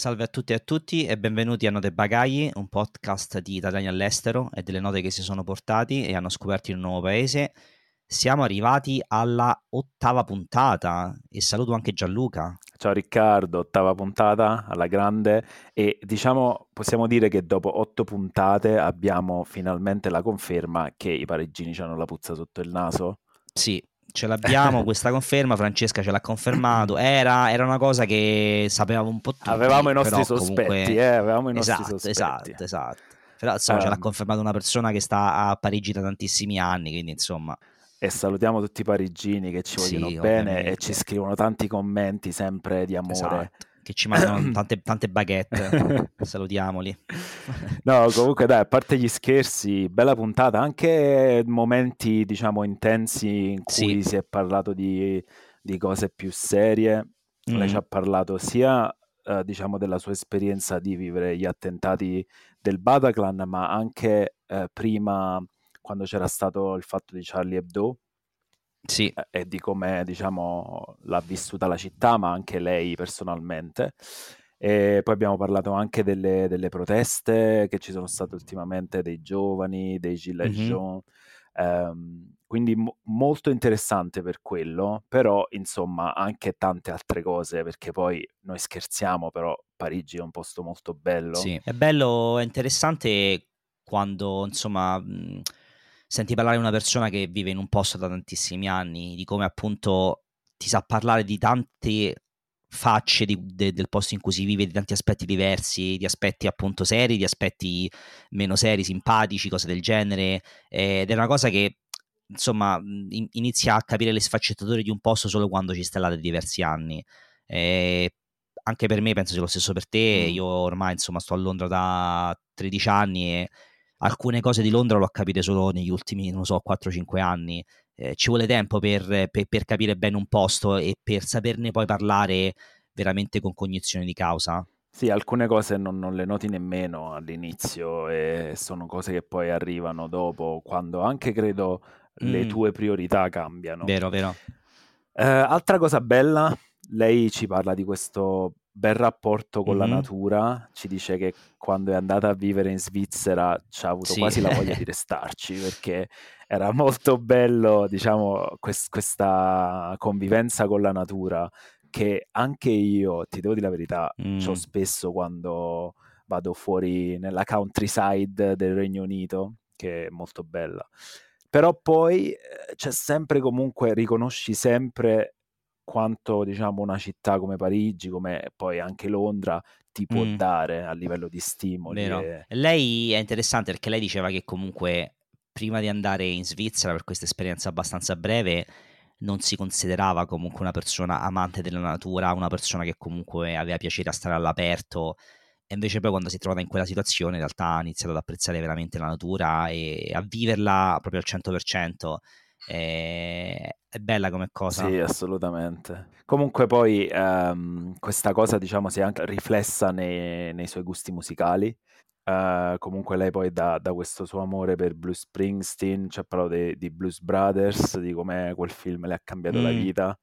Salve a tutti e a tutti e benvenuti a Note Bagagli, un podcast di italiani all'estero e delle note che si sono portati e hanno scoperto in un nuovo paese. Siamo arrivati alla ottava puntata e saluto anche Gianluca. Ciao Riccardo, ottava puntata alla grande e diciamo possiamo dire che dopo otto puntate abbiamo finalmente la conferma che i parigini hanno la puzza sotto il naso. Sì, ce l'abbiamo questa conferma, Francesca ce l'ha confermato, era, era, una cosa che sapevamo un po' tutti. Avevamo i nostri sospetti, comunque... eh, avevamo i nostri esatto, sospetti. Esatto, esatto. Però insomma um, ce l'ha ehm. confermato una persona che sta a Parigi da tantissimi anni, quindi insomma... E salutiamo tutti i parigini che ci vogliono sì, bene ovviamente. e ci scrivono tanti commenti sempre di amore. Esatto che ci mandano tante, tante baguette. Salutiamoli. no, comunque dai, a parte gli scherzi, bella puntata, anche momenti diciamo intensi in cui sì. si è parlato di, di cose più serie. Mm. Lei ci ha parlato sia eh, diciamo della sua esperienza di vivere gli attentati del Bataclan, ma anche eh, prima quando c'era stato il fatto di Charlie Hebdo sì. e di come diciamo, l'ha vissuta la città, ma anche lei personalmente. E poi abbiamo parlato anche delle, delle proteste che ci sono state ultimamente dei giovani, dei Gilets mm-hmm. jaunes. Um, quindi mo- molto interessante per quello, però insomma anche tante altre cose, perché poi noi scherziamo, però Parigi è un posto molto bello. Sì, è bello, è interessante quando insomma... Mh senti parlare di una persona che vive in un posto da tantissimi anni, di come appunto ti sa parlare di tante facce di, de, del posto in cui si vive, di tanti aspetti diversi, di aspetti appunto seri, di aspetti meno seri, simpatici, cose del genere, ed è una cosa che insomma in, inizia a capire le sfaccettature di un posto solo quando ci stai là da diversi anni. E anche per me, penso sia lo stesso per te, mm. io ormai insomma sto a Londra da 13 anni e alcune cose di Londra l'ho capite solo negli ultimi, non so, 4-5 anni. Eh, ci vuole tempo per, per, per, capire bene un posto e per saperne poi parlare veramente con cognizione di causa. Sì, alcune cose non, non le noti nemmeno all'inizio e sono cose che poi arrivano dopo, quando anche credo le mm. tue priorità cambiano. Vero, vero. Eh, altra cosa bella, lei ci parla di questo bel rapporto con mm-hmm. la natura, ci dice che quando è andata a vivere in Svizzera ci ha avuto sì. quasi la voglia di restarci perché era molto bello, diciamo, quest- questa convivenza con la natura che anche io, ti devo dire la verità, mm. ho spesso quando vado fuori nella countryside del Regno Unito, che è molto bella. Però poi eh, c'è sempre comunque, riconosci sempre quanto diciamo una città come Parigi, come poi anche Londra ti può mm. dare a livello di stimoli. E... Lei è interessante perché lei diceva che comunque prima di andare in Svizzera per questa esperienza abbastanza breve non si considerava comunque una persona amante della natura, una persona che comunque aveva piacere a stare all'aperto e invece poi quando si è trovata in quella situazione in realtà ha iniziato ad apprezzare veramente la natura e a viverla proprio al 100% è, è bella come cosa. Sì, assolutamente. Comunque poi ehm, questa cosa diciamo si è anche riflessa nei, nei suoi gusti musicali. Uh, comunque lei poi da, da, questo suo amore per Bruce Springsteen ci ha parlato di, di Blues Brothers, di come quel film le ha cambiato mm. la vita.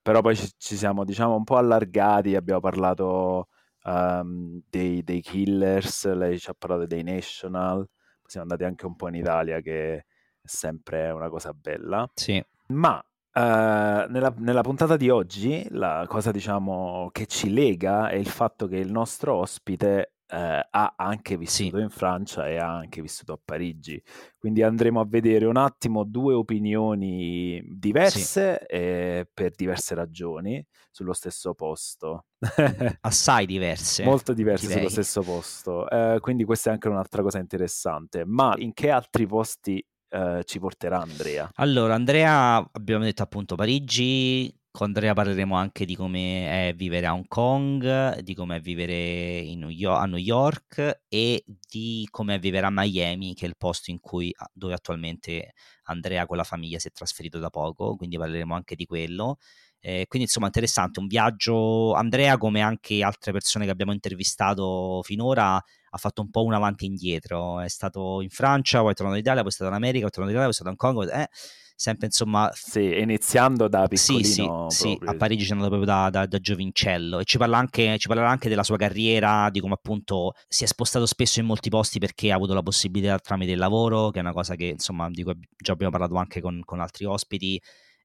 Però poi ci, ci, siamo diciamo un po' allargati, abbiamo parlato um, dei, dei, Killers, lei ci ha parlato dei National, siamo andati anche un po' in Italia che è sempre una cosa bella. Sì. Ma Uh, nella, nella, puntata di oggi la cosa diciamo che ci lega è il fatto che il nostro ospite uh, ha anche vissuto sì. in Francia e ha anche vissuto a Parigi quindi andremo a vedere un attimo due opinioni diverse sì. e per diverse ragioni sullo stesso posto assai diverse molto diverse direi. sullo stesso posto uh, quindi questa è anche un'altra cosa interessante ma in che altri posti eh, ci porterà Andrea? Allora, Andrea, abbiamo detto appunto Parigi, con Andrea parleremo anche di come è vivere a Hong Kong, di come è vivere New York, a New York e di come è vivere a Miami, che è il posto in cui, dove attualmente Andrea con la famiglia si è trasferito da poco, quindi parleremo anche di quello. Eh, quindi insomma interessante, un viaggio, Andrea come anche altre persone che abbiamo intervistato finora ha fatto un po' un avanti e indietro, è stato in Francia, poi è tornato in Italia, poi è stato in America, poi è tornato in Italia, poi è stato in Congo, eh, sempre insomma... Sì, iniziando da piccolino. Sì, sì, sì a Parigi c'è andato proprio da, da, da, giovincello. E ci parla, anche, ci parlerà anche della sua carriera, di come appunto si è spostato spesso in molti posti perché ha avuto la possibilità tramite il lavoro, che è una cosa che insomma di cui già abbiamo parlato anche con, con altri ospiti,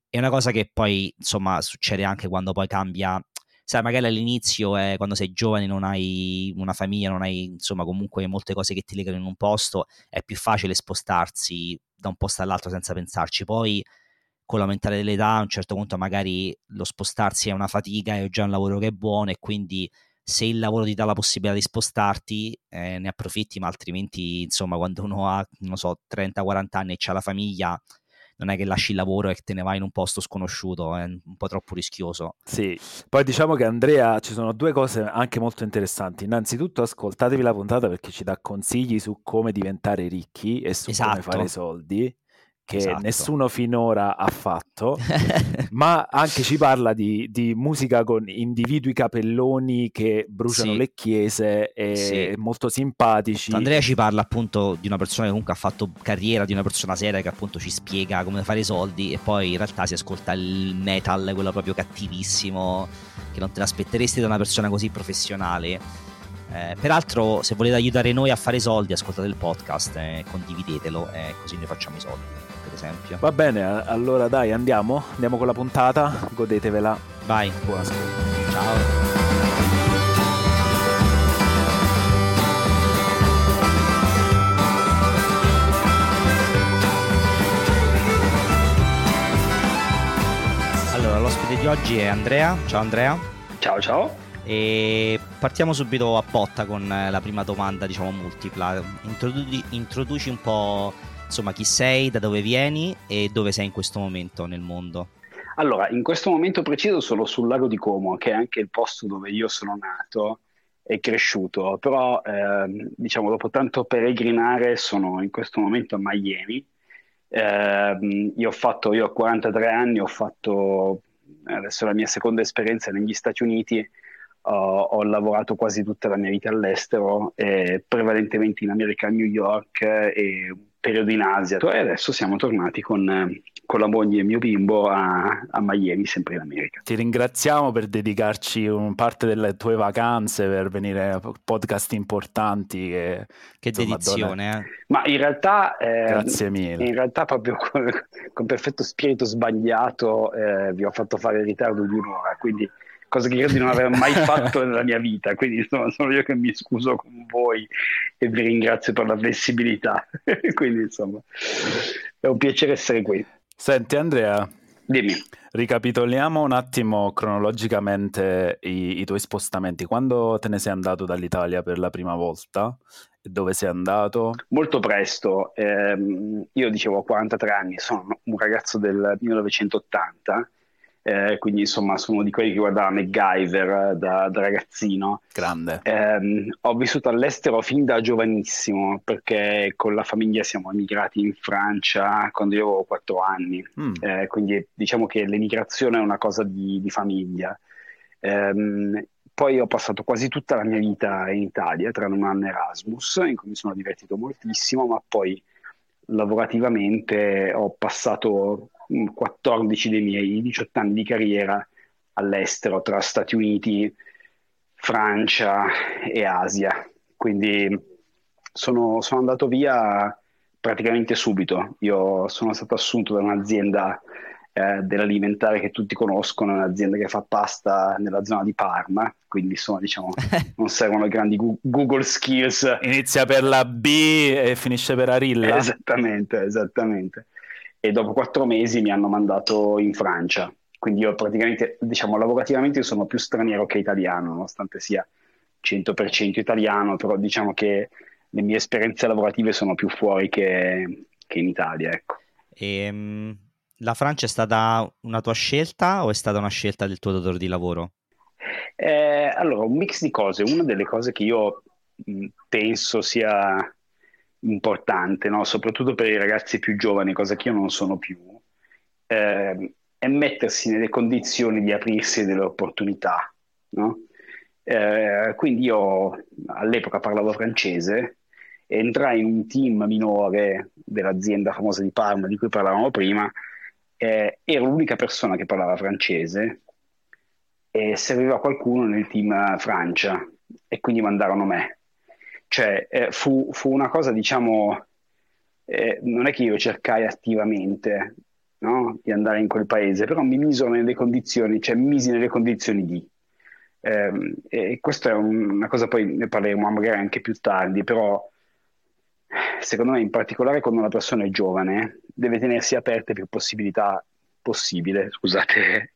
è una cosa che poi insomma succede anche quando poi cambia sai, magari all'inizio, eh, quando sei giovane, non hai una famiglia, non hai insomma comunque molte cose che ti legano in un posto, è più facile spostarsi da un posto all'altro senza pensarci. Poi con l'aumentare dell'età, a un certo punto magari lo spostarsi è una fatica, è già un lavoro che è buono e quindi se il lavoro ti dà la possibilità di spostarti, eh, ne approfitti, ma altrimenti, insomma, quando uno ha, non so, 30-40 anni e c'ha la famiglia, non è che lasci il lavoro e te ne vai in un posto sconosciuto, è un po' troppo rischioso. Sì, poi diciamo che Andrea ci sono due cose anche molto interessanti. Innanzitutto ascoltatevi la puntata perché ci dà consigli su come diventare ricchi e su esatto. come fare soldi che esatto. nessuno finora ha fatto, ma anche ci parla di, di, musica con individui capelloni che bruciano sì. le chiese e sì. molto simpatici. Andrea ci parla appunto di una persona che comunque ha fatto carriera, di una persona seria che appunto ci spiega come fare i soldi e poi in realtà si ascolta il metal, quello proprio cattivissimo, che non te l'aspetteresti da una persona così professionale. Eh, peraltro, se volete aiutare noi a fare soldi, ascoltate il podcast e eh, condividetelo, eh, così noi facciamo i soldi esempio. Va bene, allora dai, andiamo, andiamo con la puntata, godetevela. Vai. Buon ascolto. Ciao. Allora, l'ospite di oggi è Andrea. Ciao Andrea. Ciao ciao. E partiamo subito a botta con la prima domanda, diciamo multipla. Introduci, introduci un po' insomma chi sei, da dove vieni e dove sei in questo momento nel mondo. Allora, in questo momento preciso sono sul lago di Como, che è anche il posto dove io sono nato e cresciuto, però eh, diciamo dopo tanto peregrinare sono in questo momento a Miami. Eh, io ho fatto, io ho 43 anni, ho fatto adesso la mia seconda esperienza negli Stati Uniti, ho, ho lavorato quasi tutta la mia vita all'estero, eh, prevalentemente in America, a New York e periodo in Asia e adesso siamo tornati con, con la moglie e il mio bimbo a, a, Miami, sempre in America. Ti ringraziamo per dedicarci un parte delle tue vacanze, per venire a podcast importanti. Che, che insomma, dedizione, eh. Ma in realtà... Eh, Grazie mille. In realtà proprio con, con perfetto spirito sbagliato eh, vi ho fatto fare il ritardo di un'ora, quindi cosa che io di non aver mai fatto nella mia vita. Quindi insomma, sono io che mi scuso con voi e vi ringrazio per la flessibilità. Quindi insomma, è un piacere essere qui. Senti Andrea, dimmi. Ricapitoliamo un attimo cronologicamente i, i tuoi spostamenti. Quando te ne sei andato dall'Italia per la prima volta? Dove sei andato? Molto presto, eh, io dicevo ho 43 anni, sono un ragazzo del 1980 eh, quindi insomma sono di quelli che guardava MacGyver da, da ragazzino. Grande. Eh, ho vissuto all'estero fin da giovanissimo perché con la famiglia siamo emigrati in Francia quando io avevo 4 anni, mm. eh, quindi diciamo che l'emigrazione è una cosa di, di famiglia. Ehm, poi ho passato quasi tutta la mia vita in Italia, tranne un anno Erasmus, in cui mi sono divertito moltissimo, ma poi lavorativamente ho passato 14 dei miei 18 anni di carriera all'estero tra Stati Uniti, Francia e Asia. Quindi sono, sono andato via praticamente subito. Io sono stato assunto da un'azienda eh, dell'alimentare che tutti conoscono, un'azienda che fa pasta nella zona di Parma, quindi insomma diciamo non servono grandi Google skills. Inizia per la B e finisce per Arilla. Esattamente, esattamente e dopo quattro mesi mi hanno mandato in Francia. Quindi io praticamente, diciamo, lavorativamente sono più straniero che italiano, nonostante sia 100% italiano, però diciamo che le mie esperienze lavorative sono più fuori che, che in Italia, ecco. E, um, la Francia è stata una tua scelta o è stata una scelta del tuo datore di lavoro? Eh, allora, un mix di cose. Una delle cose che io penso sia importante, no? soprattutto per i ragazzi più giovani, cosa che io non sono più, eh, è mettersi nelle condizioni di aprirsi delle opportunità. No? Eh, quindi io all'epoca parlavo francese, entrai in un team minore dell'azienda famosa di Parma di cui parlavamo prima eh, ero l'unica persona che parlava francese e serviva qualcuno nel team Francia e quindi mandarono me. Cioè, eh, fu, fu, una cosa, diciamo, eh, non è che io cercai attivamente no, di andare in quel paese, però mi misero nelle condizioni, cioè mi misi nelle condizioni di. Eh, e questa è un, una cosa, poi ne parleremo magari anche più tardi, però secondo me in particolare quando una persona è giovane deve tenersi aperte più possibilità possibile, scusate.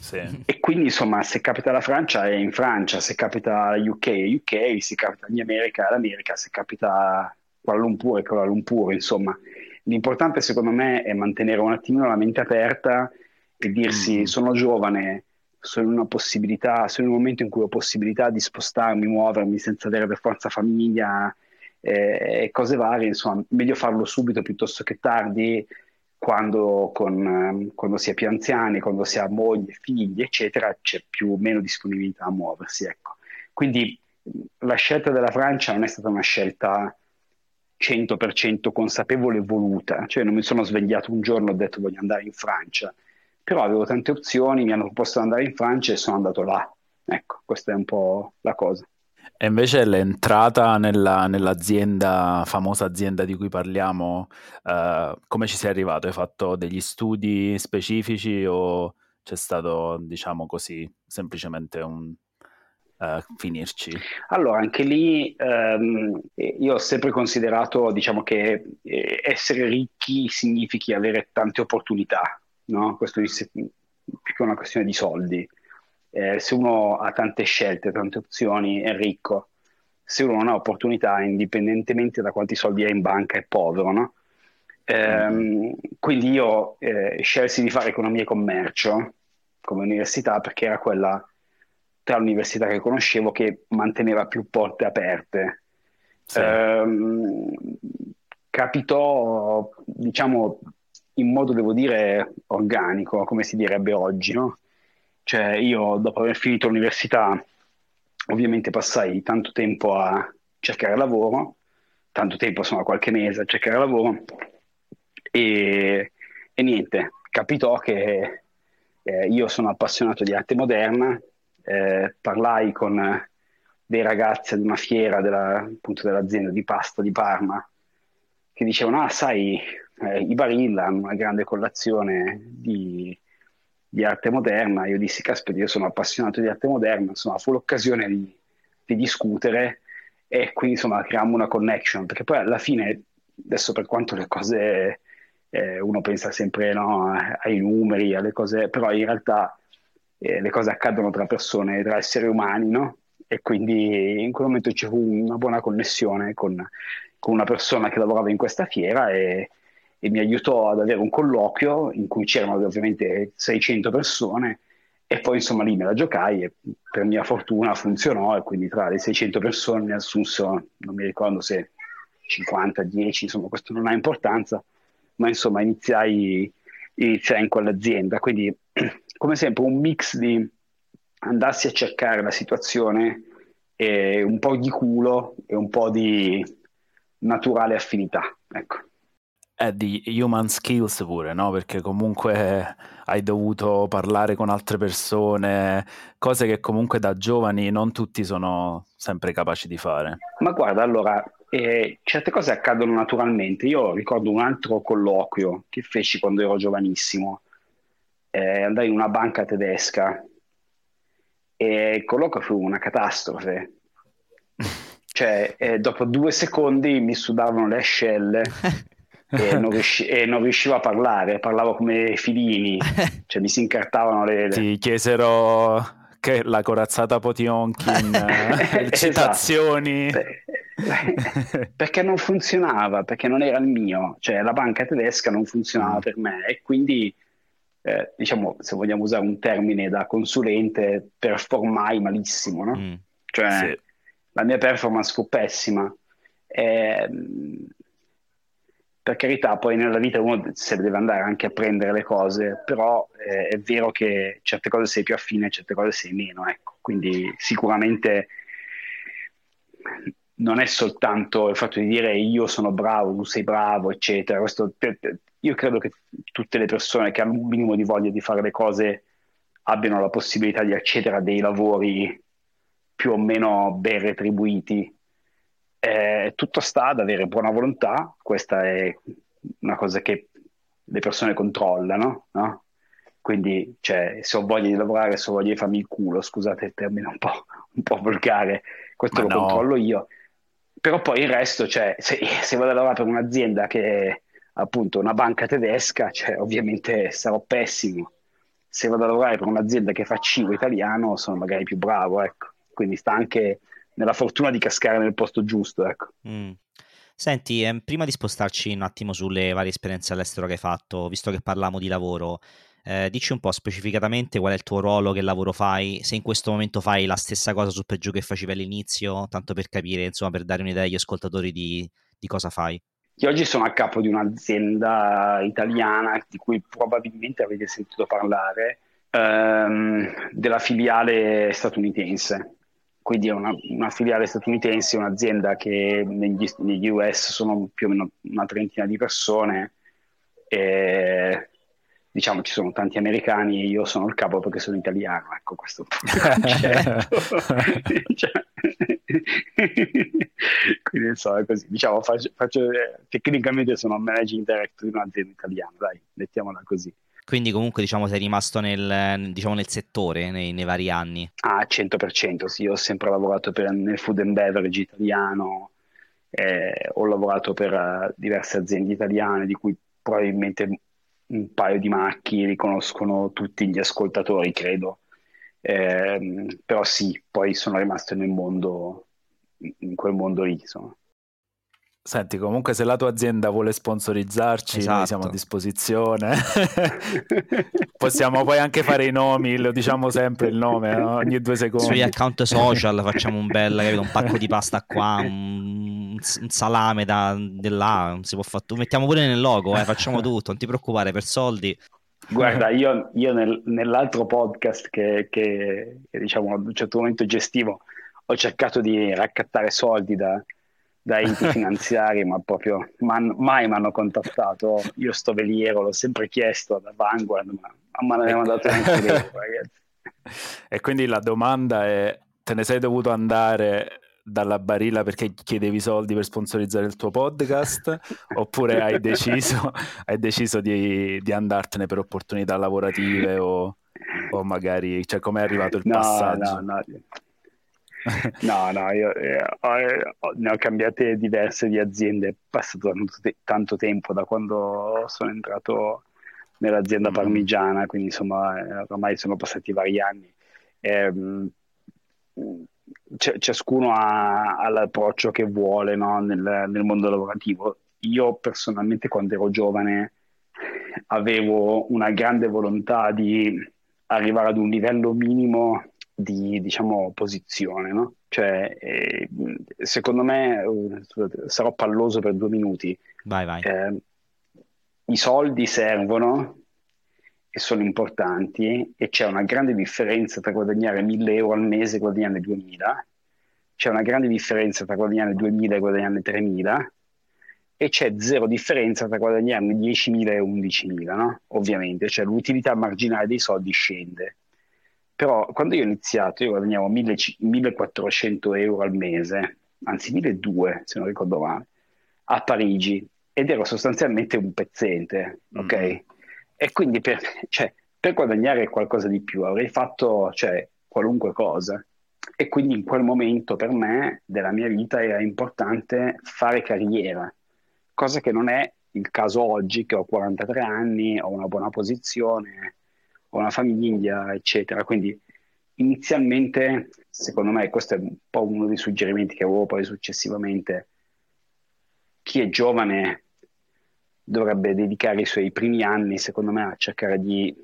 Sì. E quindi insomma se capita la Francia è in Francia, se capita UK è UK, se capita in America è l'America, se capita Kuala Lumpur è Kuala Lumpur, insomma. L'importante secondo me è mantenere un attimino la mente aperta e dirsi mm. sono giovane, sono in una possibilità, sono in un momento in cui ho possibilità di spostarmi, muovermi senza avere per forza famiglia eh, e cose varie, insomma, meglio farlo subito piuttosto che tardi, quando, con, ehm, quando si è più anziani, quando si ha moglie, figli, eccetera, c'è più o meno disponibilità a muoversi. Ecco. Quindi la scelta della Francia non è stata una scelta 100% consapevole e voluta, cioè non mi sono svegliato un giorno e ho detto voglio andare in Francia, però avevo tante opzioni, mi hanno proposto di andare in Francia e sono andato là. Ecco, questa è un po' la cosa. E invece l'entrata nella, nell'azienda, famosa azienda di cui parliamo, eh, come ci sei arrivato? Hai fatto degli studi specifici o c'è stato, diciamo così, semplicemente un uh, finirci? Allora, anche lì ehm, io ho sempre considerato, diciamo, che eh, essere ricchi significhi avere tante opportunità, no? Questo è più che una questione di soldi eh, se uno ha tante scelte, tante opzioni, è ricco. Se uno non ha opportunità, indipendentemente da quanti soldi ha in banca, è povero, no? Ehm, quindi io eh, scelsi di fare economia e commercio come università perché era quella tra le università che conoscevo che manteneva più porte aperte. Sì. Ehm, capitò, diciamo, in modo, devo dire, organico, come si direbbe oggi, no? Cioè io dopo aver finito l'università ovviamente passai tanto tempo a cercare lavoro, tanto tempo, insomma qualche mese a cercare lavoro e, e niente, capitò che eh, io sono appassionato di arte moderna, eh, parlai con dei ragazzi ad una fiera della, appunto, dell'azienda di pasta di Parma che dicevano, ah sai, eh, i Barilla hanno una grande collazione di di arte moderna, io dissi, caspita, io sono appassionato di arte moderna, insomma, fu l'occasione di, di discutere e quindi insomma creiamo una connection, perché poi alla fine, adesso per quanto le cose, eh, uno pensa sempre no, ai numeri, alle cose, però in realtà eh, le cose accadono tra persone, tra esseri umani, no? E quindi in quel momento fu una buona connessione con, con una persona che lavorava in questa fiera e, e mi aiutò ad avere un colloquio in cui c'erano ovviamente 600 persone e poi insomma lì me la giocai e per mia fortuna funzionò e quindi tra le 600 persone ne assunso, non mi ricordo se 50, 10, insomma questo non ha importanza, ma insomma iniziai, iniziai in quell'azienda, quindi come sempre un mix di andarsi a cercare la situazione e un po' di culo e un po' di naturale affinità, ecco è di human skills pure, no? Perché comunque hai dovuto parlare con altre persone, cose che comunque da giovani non tutti sono sempre capaci di fare. Ma guarda, allora, eh, certe cose accadono naturalmente. Io ricordo un altro colloquio che feci quando ero giovanissimo. Eh, andai in una banca tedesca e il colloquio fu una catastrofe. cioè, eh, dopo due secondi mi sudavano le ascelle. e, non riusci- e, non riuscivo a parlare, parlavo come filini, cioè mi si incartavano le... Ti chiesero che la corazzata Potionkin, eh, esatto. citazioni... Perché non funzionava, perché non era il mio, cioè la banca tedesca non funzionava mm. per me e quindi, eh, diciamo, se vogliamo usare un termine da consulente, performai malissimo, no? Mm. Cioè sì. la mia performance fu pessima. Eh, per carità, poi nella vita uno se deve andare anche a prendere le cose, però eh, è vero che certe cose sei più affine, certe cose sei meno, ecco. Quindi sicuramente non è soltanto il fatto di dire io sono bravo, tu sei bravo, eccetera. Questo io credo che tutte le persone che hanno un minimo di voglia di fare le cose abbiano la possibilità di accedere a dei lavori più o meno ben retribuiti. Eh, tutto sta ad avere buona volontà, questa è una cosa che le persone controllano, no? Quindi, cioè, se ho voglia di lavorare, se ho voglia di farmi il culo, scusate il termine un po', un po volgare, questo Ma lo no. controllo io. Però poi il resto, cioè, se, se, vado a lavorare per un'azienda che è appunto una banca tedesca, cioè, ovviamente sarò pessimo. Se vado a lavorare per un'azienda che fa cibo italiano, sono magari più bravo, ecco. Quindi sta anche nella fortuna di cascare nel posto giusto, ecco. Mm. Senti, eh, prima di spostarci un attimo sulle varie esperienze all'estero che hai fatto, visto che parliamo di lavoro, eh, dici un po' specificatamente qual è il tuo ruolo, che lavoro fai, se in questo momento fai la stessa cosa su per giù che facevi all'inizio, tanto per capire, insomma, per dare un'idea agli ascoltatori di, di cosa fai. Io oggi sono a capo di un'azienda italiana di cui probabilmente avete sentito parlare, ehm, della filiale statunitense quindi è una, una, filiale statunitense, un'azienda che negli, negli, US sono più o meno una trentina di persone e diciamo ci sono tanti americani e io sono il capo perché sono italiano, ecco questo cioè, quindi insomma è così, diciamo faccio, faccio, tecnicamente sono managing director di un'azienda italiana, dai, mettiamola così. Quindi comunque diciamo sei rimasto nel, diciamo, nel settore nei, nei, vari anni. Ah, 100%, sì, ho sempre lavorato per, nel food and beverage italiano, eh, ho lavorato per uh, diverse aziende italiane di cui probabilmente un paio di macchie li conoscono tutti gli ascoltatori, credo. Eh, però sì, poi sono rimasto nel mondo, in quel mondo lì, insomma. Senti, comunque se la tua azienda vuole sponsorizzarci, esatto. noi siamo a esatto. disposizione. Possiamo poi anche fare i nomi, lo diciamo sempre il nome, no? ogni due secondi. Sugli account social facciamo un bel, capito? un pacco di pasta qua, un, un salame da, di là, si può fare Mettiamo pure nel logo, eh, facciamo tutto, non ti preoccupare, per soldi. Guarda, io, io nel, nell'altro podcast che, che, che diciamo ad un certo momento gestivo, ho cercato di raccattare soldi da da enti finanziari, ma proprio man, mai mi hanno contattato. Io sto veliero, l'ho sempre chiesto da Vanguard, ma, non abbiamo dato neanche loro, ragazzi. E quindi la domanda è: te ne sei dovuto andare dalla barilla perché chiedevi soldi per sponsorizzare il tuo podcast oppure hai deciso, hai deciso di, di, andartene per opportunità lavorative o, o magari cioè come è arrivato il no, passaggio? No, no. No, no, io eh, ho, ne ho cambiate diverse di aziende, è passato tanto, tanto tempo da quando sono entrato nell'azienda mm. parmigiana, quindi insomma eh, ormai sono passati vari anni. Eh, c- ciascuno ha, ha, l'approccio che vuole no, nel, nel mondo lavorativo. Io personalmente quando ero giovane avevo una grande volontà di arrivare ad un livello minimo di diciamo, posizione, no? Cioè, eh, secondo me, uh, sarò palloso per due minuti. Vai, vai. Eh, I soldi servono e sono importanti e c'è una grande differenza tra guadagnare 1000 euro al mese e guadagnare 2000. C'è una grande differenza tra guadagnare 2000 e guadagnare 3000 e c'è zero differenza tra guadagnarne 10.000 e 11.000, no? Ovviamente, cioè l'utilità marginale dei soldi scende. Però quando io ho iniziato io guadagnavo 1400 euro al mese, anzi 1200 se non ricordo male, a Parigi ed ero sostanzialmente un pezzente, ok? Mm-hmm. E quindi per, cioè, per, guadagnare qualcosa di più avrei fatto cioè, qualunque cosa. E quindi in quel momento per me della mia vita era importante fare carriera, cosa che non è il caso oggi che ho 43 anni, ho una buona posizione, ho una famiglia, eccetera. Quindi inizialmente, secondo me, questo è un po' uno dei suggerimenti che avevo poi successivamente, chi è giovane dovrebbe dedicare i suoi primi anni, secondo me, a cercare di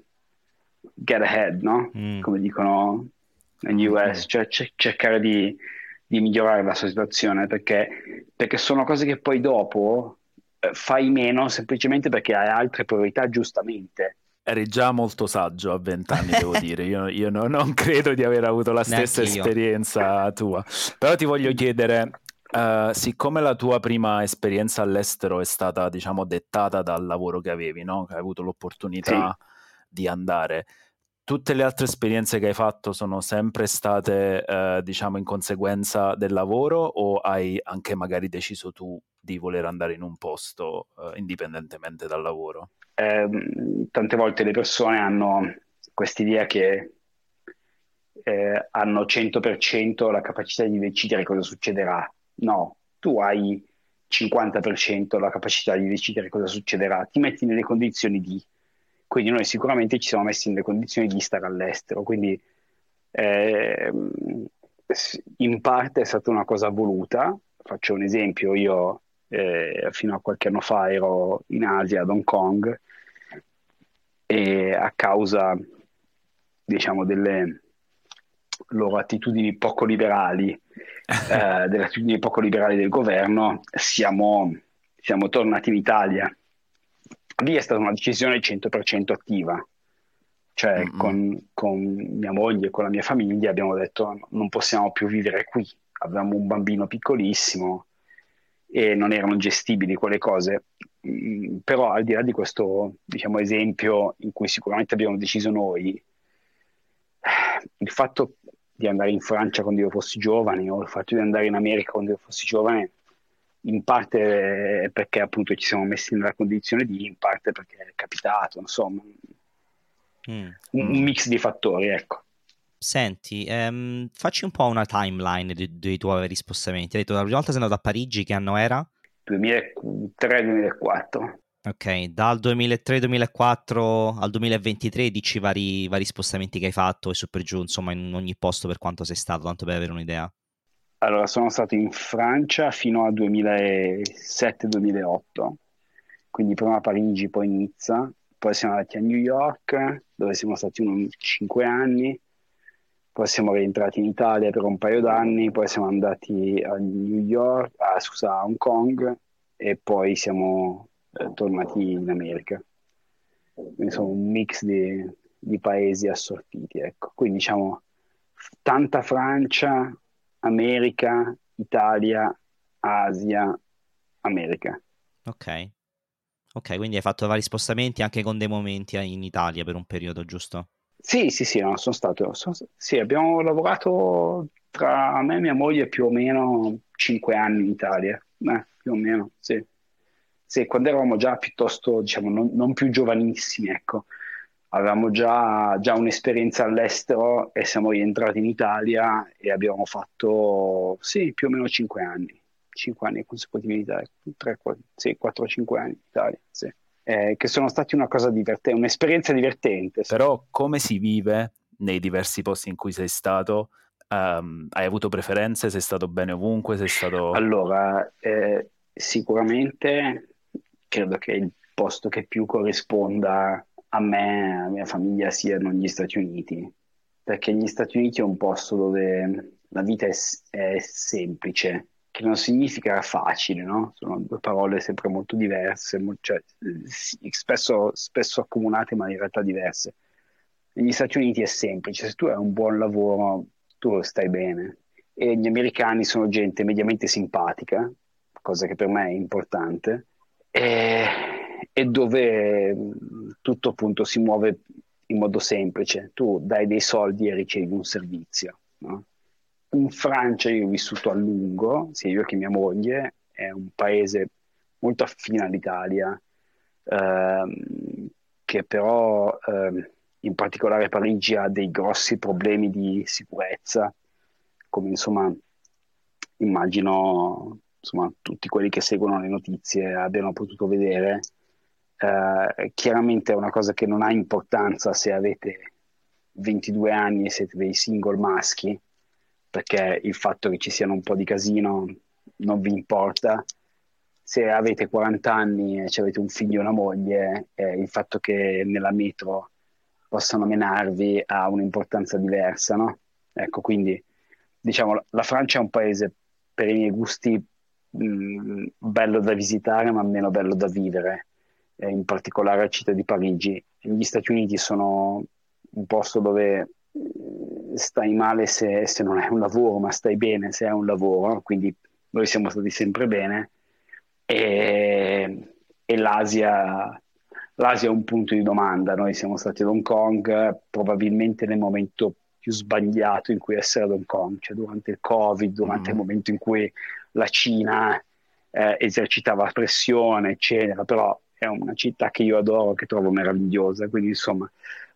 get ahead, no? Mm. Come dicono negli US, cioè c- cercare di, di, migliorare la sua situazione, perché, perché sono cose che poi dopo eh, fai meno semplicemente perché hai altre priorità, giustamente eri già molto saggio a vent'anni, devo dire. Io, io no, non credo di aver avuto la stessa esperienza tua. Però ti voglio chiedere, Uh, siccome la tua prima esperienza all'estero è stata, diciamo, dettata dal lavoro che avevi, no? che hai avuto l'opportunità sì. di andare, tutte le altre esperienze che hai fatto sono sempre state, uh, diciamo, in conseguenza del lavoro o hai anche magari deciso tu di voler andare in un posto uh, indipendentemente dal lavoro? Eh, tante volte le persone hanno quest'idea che eh, hanno 100% la capacità di decidere cosa succederà. No, tu hai 50% la capacità di decidere cosa succederà, ti metti nelle condizioni di. Quindi noi sicuramente ci siamo messi nelle condizioni di stare all'estero, quindi eh, in parte è stata una cosa voluta. Faccio un esempio, io eh, fino a qualche anno fa ero in Asia, ad Hong Kong, e a causa, diciamo, delle loro attitudini poco liberali, eh, delle attitudini poco liberali del governo, siamo, siamo tornati in Italia. Lì è stata una decisione 100% attiva, cioè mm-hmm. con, con, mia moglie e con la mia famiglia abbiamo detto non possiamo più vivere qui, avevamo un bambino piccolissimo e non erano gestibili quelle cose. Mm, però al di là di questo diciamo, esempio in cui sicuramente abbiamo deciso noi, il fatto di andare in Francia quando io fossi giovane o il fatto di andare in America quando io fossi giovane in parte perché appunto ci siamo messi nella condizione di, in parte perché è capitato, insomma, mm. un, un, mix di fattori, ecco. Senti, ehm, facci un po' una timeline dei, dei tuoi vari spostamenti. Hai detto la prima volta sei andato a Parigi, che anno era? 2003-2004. Ok, dal 2003-2004 al 2023 dici vari, vari spostamenti che hai fatto e su per giù, insomma, in ogni posto per quanto sei stato, tanto per avere un'idea. Allora, sono stato in Francia fino al 2007-2008, quindi prima a Parigi, poi Nizza, poi siamo andati a New York, dove siamo stati un 5 anni, poi siamo rientrati in Italia per un paio d'anni, poi siamo andati a New York, ah, scusa, a Hong Kong e poi siamo eh, tornati in America. Quindi sono un mix di, di paesi assortiti. Ecco. Quindi diciamo tanta Francia, America, Italia, Asia, America. Ok. Ok, quindi hai fatto vari spostamenti anche con dei momenti in Italia per un periodo, giusto? Sì, sì, sì, no, sono stato. Sono, sì, abbiamo lavorato tra me e mia moglie più o meno cinque anni in Italia. Eh, più o meno, sì sì, quando eravamo già piuttosto, diciamo, non, non più giovanissimi, ecco, avevamo già, già, un'esperienza all'estero e siamo rientrati in Italia e abbiamo fatto, sì, più o meno 5 anni, 5 anni consecutivi in Italia, 3, 4, sì, 4-5 anni in Italia, sì. Eh, che sono stati una cosa divertente, un'esperienza divertente. Però come si vive nei diversi posti in cui sei stato? Um, hai avuto preferenze? Sei stato bene ovunque? Sei stato... Allora, eh, sicuramente credo che il posto che più corrisponda a me e alla mia famiglia siano gli Stati Uniti, perché gli Stati Uniti è un posto dove la vita è, è semplice, che non significa facile, no? Sono due parole sempre molto diverse, cioè, spesso, spesso accomunate ma in realtà diverse. Negli Stati Uniti è semplice, se tu hai un buon lavoro tu stai bene e gli americani sono gente mediamente simpatica, cosa che per me è importante, e, e dove tutto appunto si muove in modo semplice. Tu dai dei soldi e ricevi un servizio. No? In Francia io ho vissuto a lungo, sia io che mia moglie, è un paese molto affine all'Italia, ehm, che però ehm, in particolare Parigi ha dei grossi problemi di sicurezza, come insomma immagino insomma, tutti quelli che seguono le notizie abbiano potuto vedere, eh, chiaramente è una cosa che non ha importanza se avete 22 anni e siete dei single maschi, perché il fatto che ci siano un po' di casino non vi importa. Se avete 40 anni e avete un figlio e una moglie, eh, il fatto che nella metro possano menarvi ha un'importanza diversa, no? Ecco, quindi diciamo la Francia è un paese per i miei gusti mh, bello da visitare ma meno bello da vivere, eh, in particolare la città di Parigi. Gli Stati Uniti sono un posto dove stai male se, se, non hai un lavoro, ma stai bene se hai un lavoro, quindi noi siamo stati sempre bene e, e l'Asia, l'Asia è un punto di domanda. Noi siamo stati ad Hong Kong probabilmente nel momento più sbagliato in cui essere ad Hong Kong, cioè durante il Covid, durante mm. il momento in cui la Cina eh, esercitava pressione, eccetera, però è una città che io adoro, che trovo meravigliosa, quindi insomma,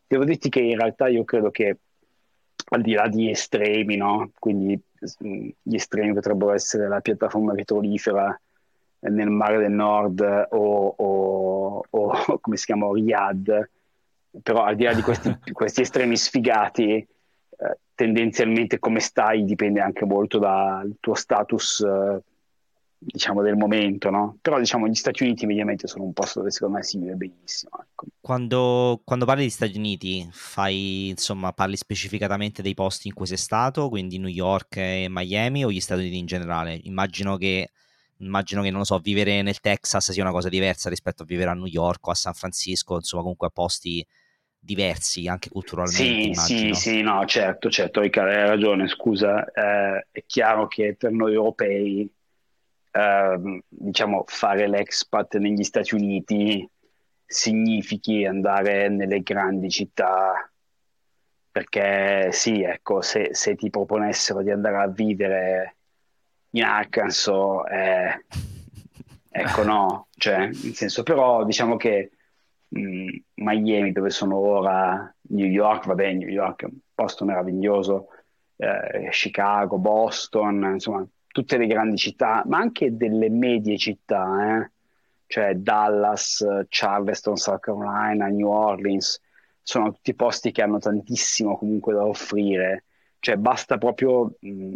devo dirti che in realtà io credo che al di là di estremi, no? quindi mm, gli estremi potrebbero essere la piattaforma petrolifera nel mare del nord o, o, o come si chiama Riyadh, però al di là di questi, questi estremi sfigati, eh, tendenzialmente come stai dipende anche molto dal tuo status eh, diciamo, del momento, no? Però diciamo gli Stati Uniti mediamente sono un posto dove secondo me si vive benissimo. Ecco. Quando, quando, parli di Stati Uniti, fai, insomma, parli specificatamente dei posti in cui sei stato, quindi New York e Miami o gli Stati Uniti in generale? Immagino che, immagino che, non lo so, vivere nel Texas sia una cosa diversa rispetto a vivere a New York o a San Francisco, insomma, comunque a posti diversi anche culturalmente. Sì, immagino. sì, sì, no, certo, certo, hai ragione, scusa. Eh, è chiaro che per noi europei Ehm, diciamo, fare l'expat negli Stati Uniti significhi andare nelle grandi città, perché sì, ecco, se, se ti proponessero di andare a vivere in Arkansas, eh, ecco no, cioè, nel senso, però diciamo che mh, mm, Miami, dove sono ora, New York, vabbè, New York è un posto meraviglioso, eh, Chicago, Boston, insomma, tutte le grandi città, ma anche delle medie città, eh? cioè Dallas, Charleston, South Carolina, New Orleans, sono tutti posti che hanno tantissimo comunque da offrire. Cioè basta proprio, mh,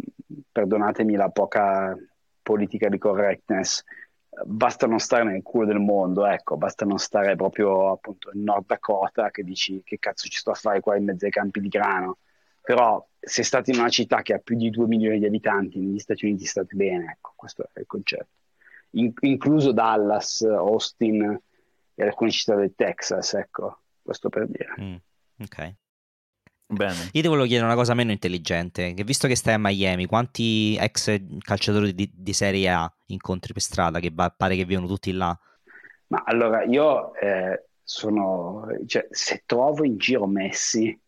perdonatemi la poca politica di correctness, basta non stare nel culo del mondo, ecco, basta non stare proprio appunto in Nord Dakota che dici che cazzo ci sto a fare qua in mezzo ai campi di grano però se state in una città che ha più di 2 milioni di abitanti negli Stati Uniti state bene, ecco, questo è il concetto. In, incluso Dallas, Austin e alcune città del Texas, ecco, questo per dire. Mm, ok. Bene. Io ti volevo chiedere una cosa meno intelligente, che visto che stai a Miami, quanti ex calciatori di, di Serie A incontri per strada, che va, pare che vivono tutti là? Ma allora, io eh, sono, cioè, se trovo in giro Messi,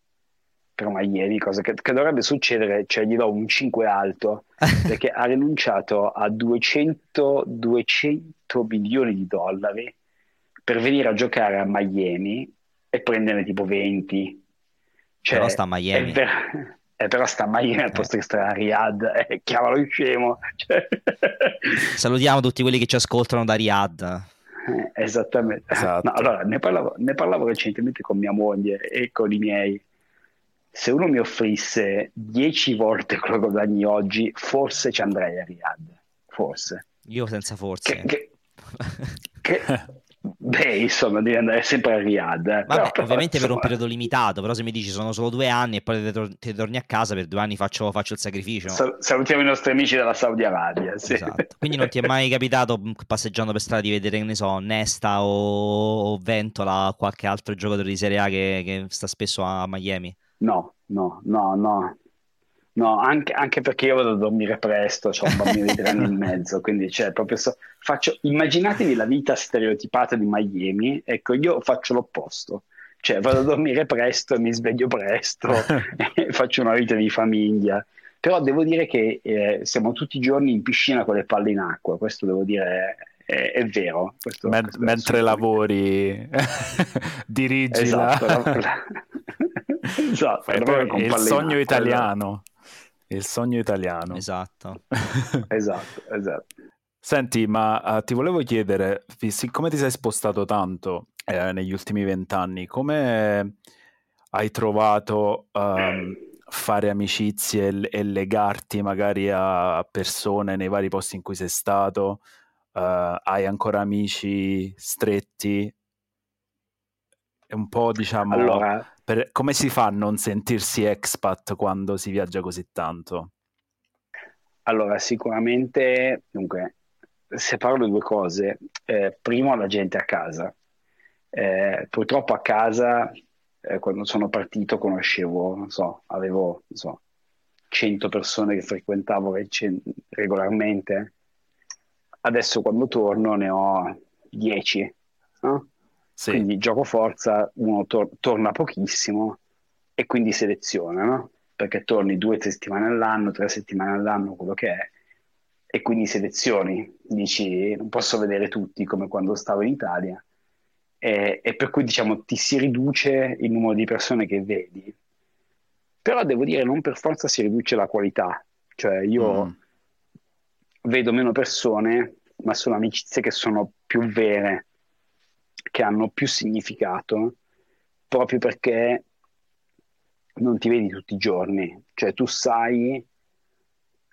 per Miami, cosa che, che, dovrebbe succedere, cioè gli do un 5 alto, perché ha rinunciato a 200, 200 milioni di dollari per venire a giocare a Miami e prenderne tipo 20. Cioè, però sta a Miami. Ver- eh, però sta a Miami al posto che sta a Riyadh, eh, chiamalo scemo. Cioè... Salutiamo tutti quelli che ci ascoltano da Riyadh. Eh, esattamente. Esatto. No, allora, ne parlavo, ne parlavo recentemente con mia moglie e con i miei se uno mi offrisse 10 volte quello che guadagni oggi, forse ci andrei a Riyadh. Forse. Io senza forse. Che, che, che, beh, insomma, devi andare sempre a Riyadh. Eh. Vabbè, però, ovviamente insomma... per un periodo limitato, però se mi dici sono solo due anni e poi te, tor- torni a casa, per due anni faccio, faccio il sacrificio. salutiamo i nostri amici della Saudi Arabia. Sì. Esatto. Quindi non ti è mai capitato passeggiando per strada di vedere, che ne so, Nesta o, o Ventola, qualche altro giocatore di Serie A che, che sta spesso a Miami? No, no, no, no. No, anche, anche, perché io vado a dormire presto, ho un bambino di tre anni e mezzo, quindi cioè, proprio so, faccio, immaginatevi la vita stereotipata di Miami, ecco, io faccio l'opposto, cioè vado a dormire presto e mi sveglio presto, e faccio una vita di famiglia, però devo dire che eh, siamo tutti i giorni in piscina con le palle in acqua, questo devo dire è, è vero. Questo, Men- questo mentre lavori, dirigi esatto, la... la... esatto, il sogno italiano. Il sogno italiano. Esatto. esatto, esatto. Senti, ma uh, ti volevo chiedere, siccome ti sei spostato tanto eh, negli ultimi vent'anni, come hai trovato um, fare amicizie e, e, legarti magari a persone nei vari posti in cui sei stato? Uh, hai ancora amici stretti? È un po', diciamo, allora, per, come si fa a non sentirsi expat quando si viaggia così tanto? Allora, sicuramente, dunque, se parlo di due cose, eh, primo la gente a casa. Eh, purtroppo a casa, eh, quando sono partito, conoscevo, non so, avevo, non so, 100 persone che frequentavo regolarmente adesso quando torno ne ho 10, no? Sì. quindi gioco forza, uno tor- torna pochissimo e quindi seleziona, no? perché torni due settimane all'anno, tre settimane all'anno, quello che è, e quindi selezioni, dici non posso vedere tutti come quando stavo in Italia, e, e per cui diciamo ti si riduce il numero di persone che vedi, però devo dire non per forza si riduce la qualità, cioè io mm. vedo meno persone, ma sono amicizie che sono più vere, che hanno più significato, proprio perché non ti vedi tutti i giorni, cioè tu sai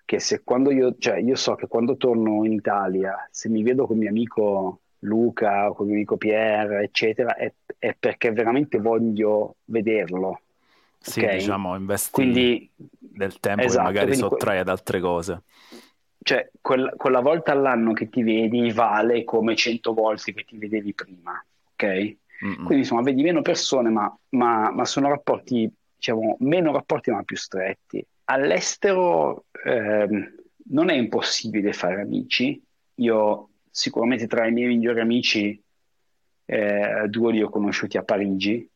che se quando io, cioè io so che quando torno in Italia, se mi vedo con mio amico Luca o con mio amico Pierre, eccetera, è, è perché veramente voglio vederlo. Sì, okay? diciamo, investi quindi, del tempo esatto, che magari sottrai ad altre cose. Cioè, quella, quella volta all'anno che ti vedi vale come cento volte che ti vedevi prima, ok? Mm-mm. Quindi insomma vedi meno persone, ma, ma, ma sono rapporti, diciamo, meno rapporti ma più stretti. All'estero eh, non è impossibile fare amici. Io sicuramente tra i miei migliori amici eh, due li ho conosciuti a Parigi,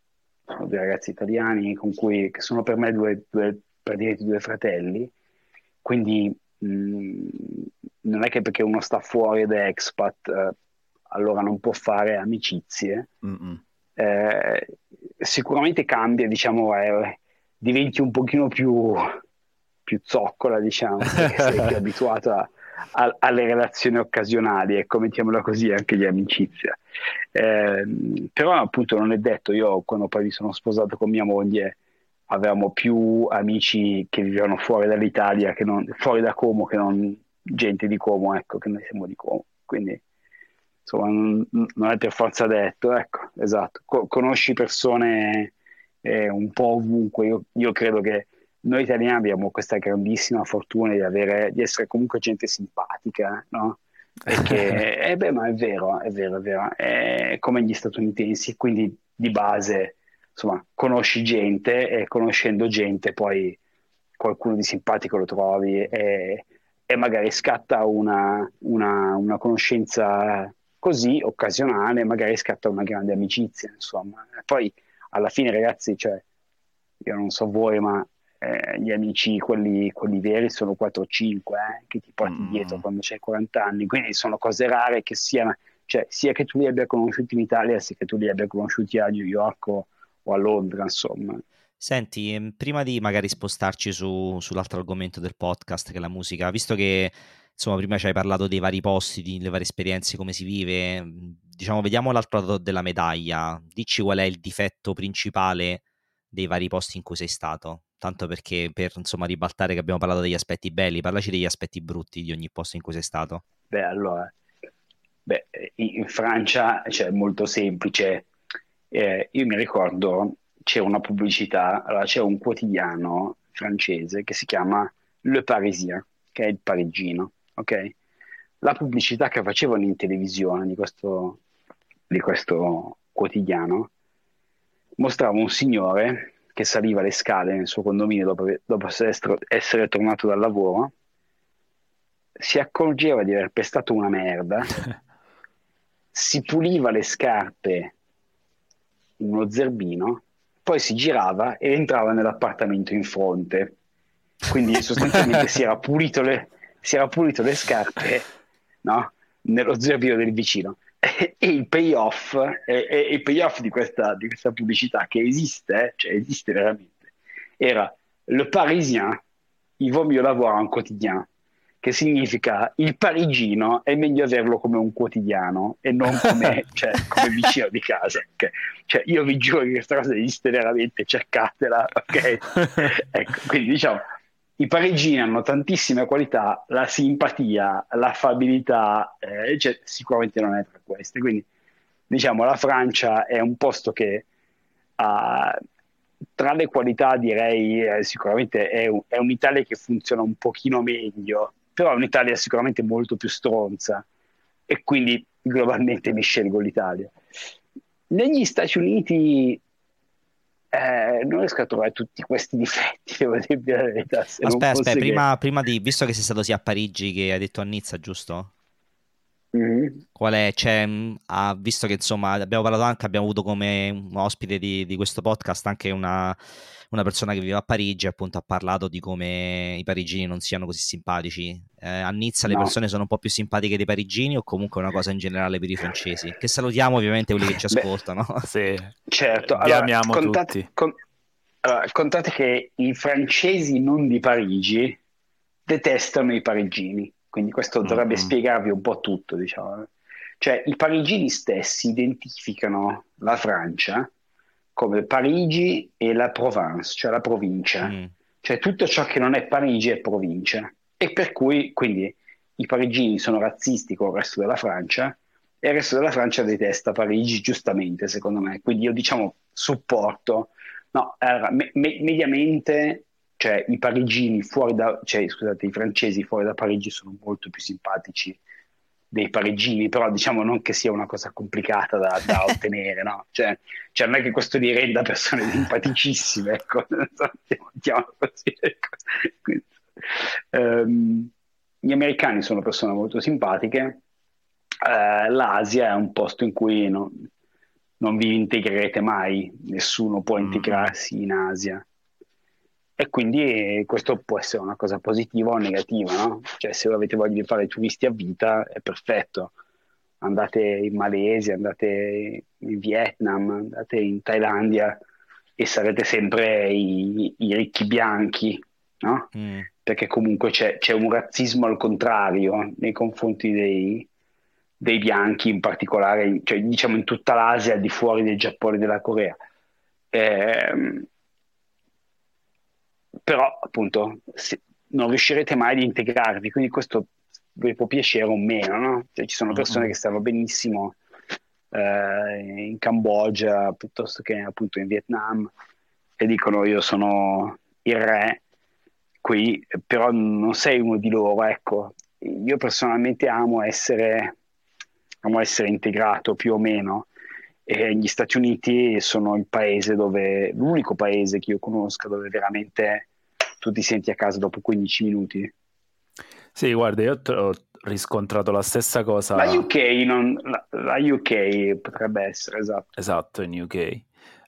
sono due ragazzi italiani con cui, che sono per me due, due, praticamente due fratelli, quindi mh, mm, non è che perché uno sta fuori ed è expat eh, allora non può fare amicizie. Eh, sicuramente cambia, diciamo, eh, diventi un pochino più, più zoccola, diciamo, perché sei più abituato a, a, alle relazioni occasionali, ecco, mettiamola così, anche di amicizia. Eh, però appunto non è detto, io quando poi mi sono sposato con mia moglie avevamo più amici che vivevano fuori dall'Italia, che non, fuori da Como, che non gente di Como, ecco, che noi siamo di Como. Quindi insomma non, non è per forza detto, ecco, esatto. Co- conosci persone eh, un po' ovunque, io, io credo che noi italiani abbiamo questa grandissima fortuna di, avere, di essere comunque gente simpatica, no? Perché, eh beh, ma è vero, è vero, è vero, è come gli statunitensi, quindi di base, insomma, conosci gente e conoscendo gente poi qualcuno di simpatico lo trovi e, e magari scatta una, una, una, conoscenza così occasionale, magari scatta una grande amicizia, insomma. E poi alla fine, ragazzi, cioè, io non so voi, ma eh, gli amici, quelli, quelli, veri, sono 4 o 5 eh, che ti porti mm. dietro quando c'hai 40 anni, quindi sono cose rare che siano, cioè, sia che tu li abbia conosciuti in Italia, sia che tu li abbia conosciuti a New York o, o a Londra, insomma. Senti, ehm, prima di magari spostarci su, sull'altro argomento del podcast, che è la musica, visto che insomma prima ci hai parlato dei vari posti, delle varie esperienze, come si vive, diciamo, vediamo l'altro lato della medaglia, dici qual è il difetto principale dei vari posti in cui sei stato tanto perché per insomma ribaltare che abbiamo parlato degli aspetti belli, parlaci degli aspetti brutti di ogni posto in cui sei stato. Beh, allora, beh, in Francia cioè, è molto semplice. Eh, io mi ricordo c'era una pubblicità, allora c'è un quotidiano francese che si chiama Le Parisien, che è il parigino, ok? La pubblicità che facevano in televisione di questo, di questo quotidiano mostrava un signore che saliva le scale nel suo condominio dopo, dopo essere, essere tornato dal lavoro, si accorgeva di aver pestato una merda, si puliva le scarpe uno zerbino, poi si girava e entrava nell'appartamento in fronte. Quindi sostanzialmente si, era pulito le, si era pulito le scarpe no? nello zerbino del vicino e, il payoff, e, e il payoff di questa, di questa pubblicità che esiste, cioè esiste veramente, era le Parisien, il vaut mieux l'avoir en quotidien, che significa il parigino è meglio averlo come un quotidiano e non come, cioè, come vicino di casa. Okay? Cioè, io vi giuro che questa cosa esiste veramente, cercatela, ok? ecco, quindi diciamo, i parigini hanno tantissime qualità, la simpatia, l'affabilità, eh, cioè, sicuramente non è tra queste. Quindi, diciamo, la Francia è un posto che ha, tra le qualità direi eh, sicuramente è, un, è, un'Italia che funziona un pochino meglio, però è un'Italia sicuramente molto più stronza e quindi globalmente mi scelgo l'Italia. Negli Stati Uniti eh, non riesco a trovare tutti questi difetti, devo dirvi la verità. Aspetta, aspetta, prima, prima, di, visto che sei stato sia a Parigi che hai detto a Nizza, giusto? Mm-hmm. Qual è? Cioè, ha visto che insomma abbiamo parlato anche, abbiamo avuto come ospite di, di questo podcast anche una, una, persona che vive a Parigi, appunto ha parlato di come i parigini non siano così simpatici. Eh, a Nizza no. le persone sono un po' più simpatiche dei parigini o comunque è una cosa in generale per i francesi? Che salutiamo ovviamente quelli che ci ascoltano. Beh, sì, certo. Vi allora, amiamo contate, tutti. Con, allora, contate che i francesi non di Parigi detestano i parigini quindi questo dovrebbe mm-hmm. spiegarvi un po' tutto, diciamo. Cioè, i parigini stessi identificano la Francia come Parigi e la Provence, cioè la provincia. Mm. Cioè tutto ciò che non è Parigi è provincia. E per cui, quindi, i parigini sono razzisti con il resto della Francia e il resto della Francia detesta Parigi, giustamente, secondo me. Quindi io, diciamo, supporto. No, allora, me- me- mediamente cioè i parigini fuori da, cioè scusate, i francesi fuori da Parigi sono molto più simpatici dei parigini, però diciamo non che sia una cosa complicata da, da ottenere, no? Cioè, cioè, non è che questo li renda persone simpaticissime, ecco, così, ecco. Um, gli americani sono persone molto simpatiche, uh, l'Asia è un posto in cui non, non vi integrerete mai, nessuno può mm. integrarsi in Asia e quindi questo può essere una cosa positiva o negativa, no? Cioè se avete voglia di fare turisti a vita è perfetto, andate in Malesia, andate in Vietnam, andate in Thailandia e sarete sempre i, i ricchi bianchi, no? Mm. Perché comunque c'è, c'è, un razzismo al contrario nei confronti dei, dei bianchi, in particolare, cioè, diciamo in tutta l'Asia, al di fuori del Giappone e della Corea. Eh, però appunto non riuscirete mai ad integrarvi, quindi questo vi può piacere o meno, no? Cioè, ci sono persone mm-hmm. che stanno benissimo eh, in Cambogia piuttosto che appunto in Vietnam e dicono io sono il re qui, però non sei uno di loro, ecco. Io personalmente amo essere, amo essere integrato più o meno e gli Stati Uniti sono il paese dove, l'unico paese che io conosco dove veramente tu ti senti a casa dopo 15 minuti. Sì, guarda, io ho riscontrato la stessa cosa. La UK, non, la, la UK potrebbe essere, esatto. Esatto, in UK.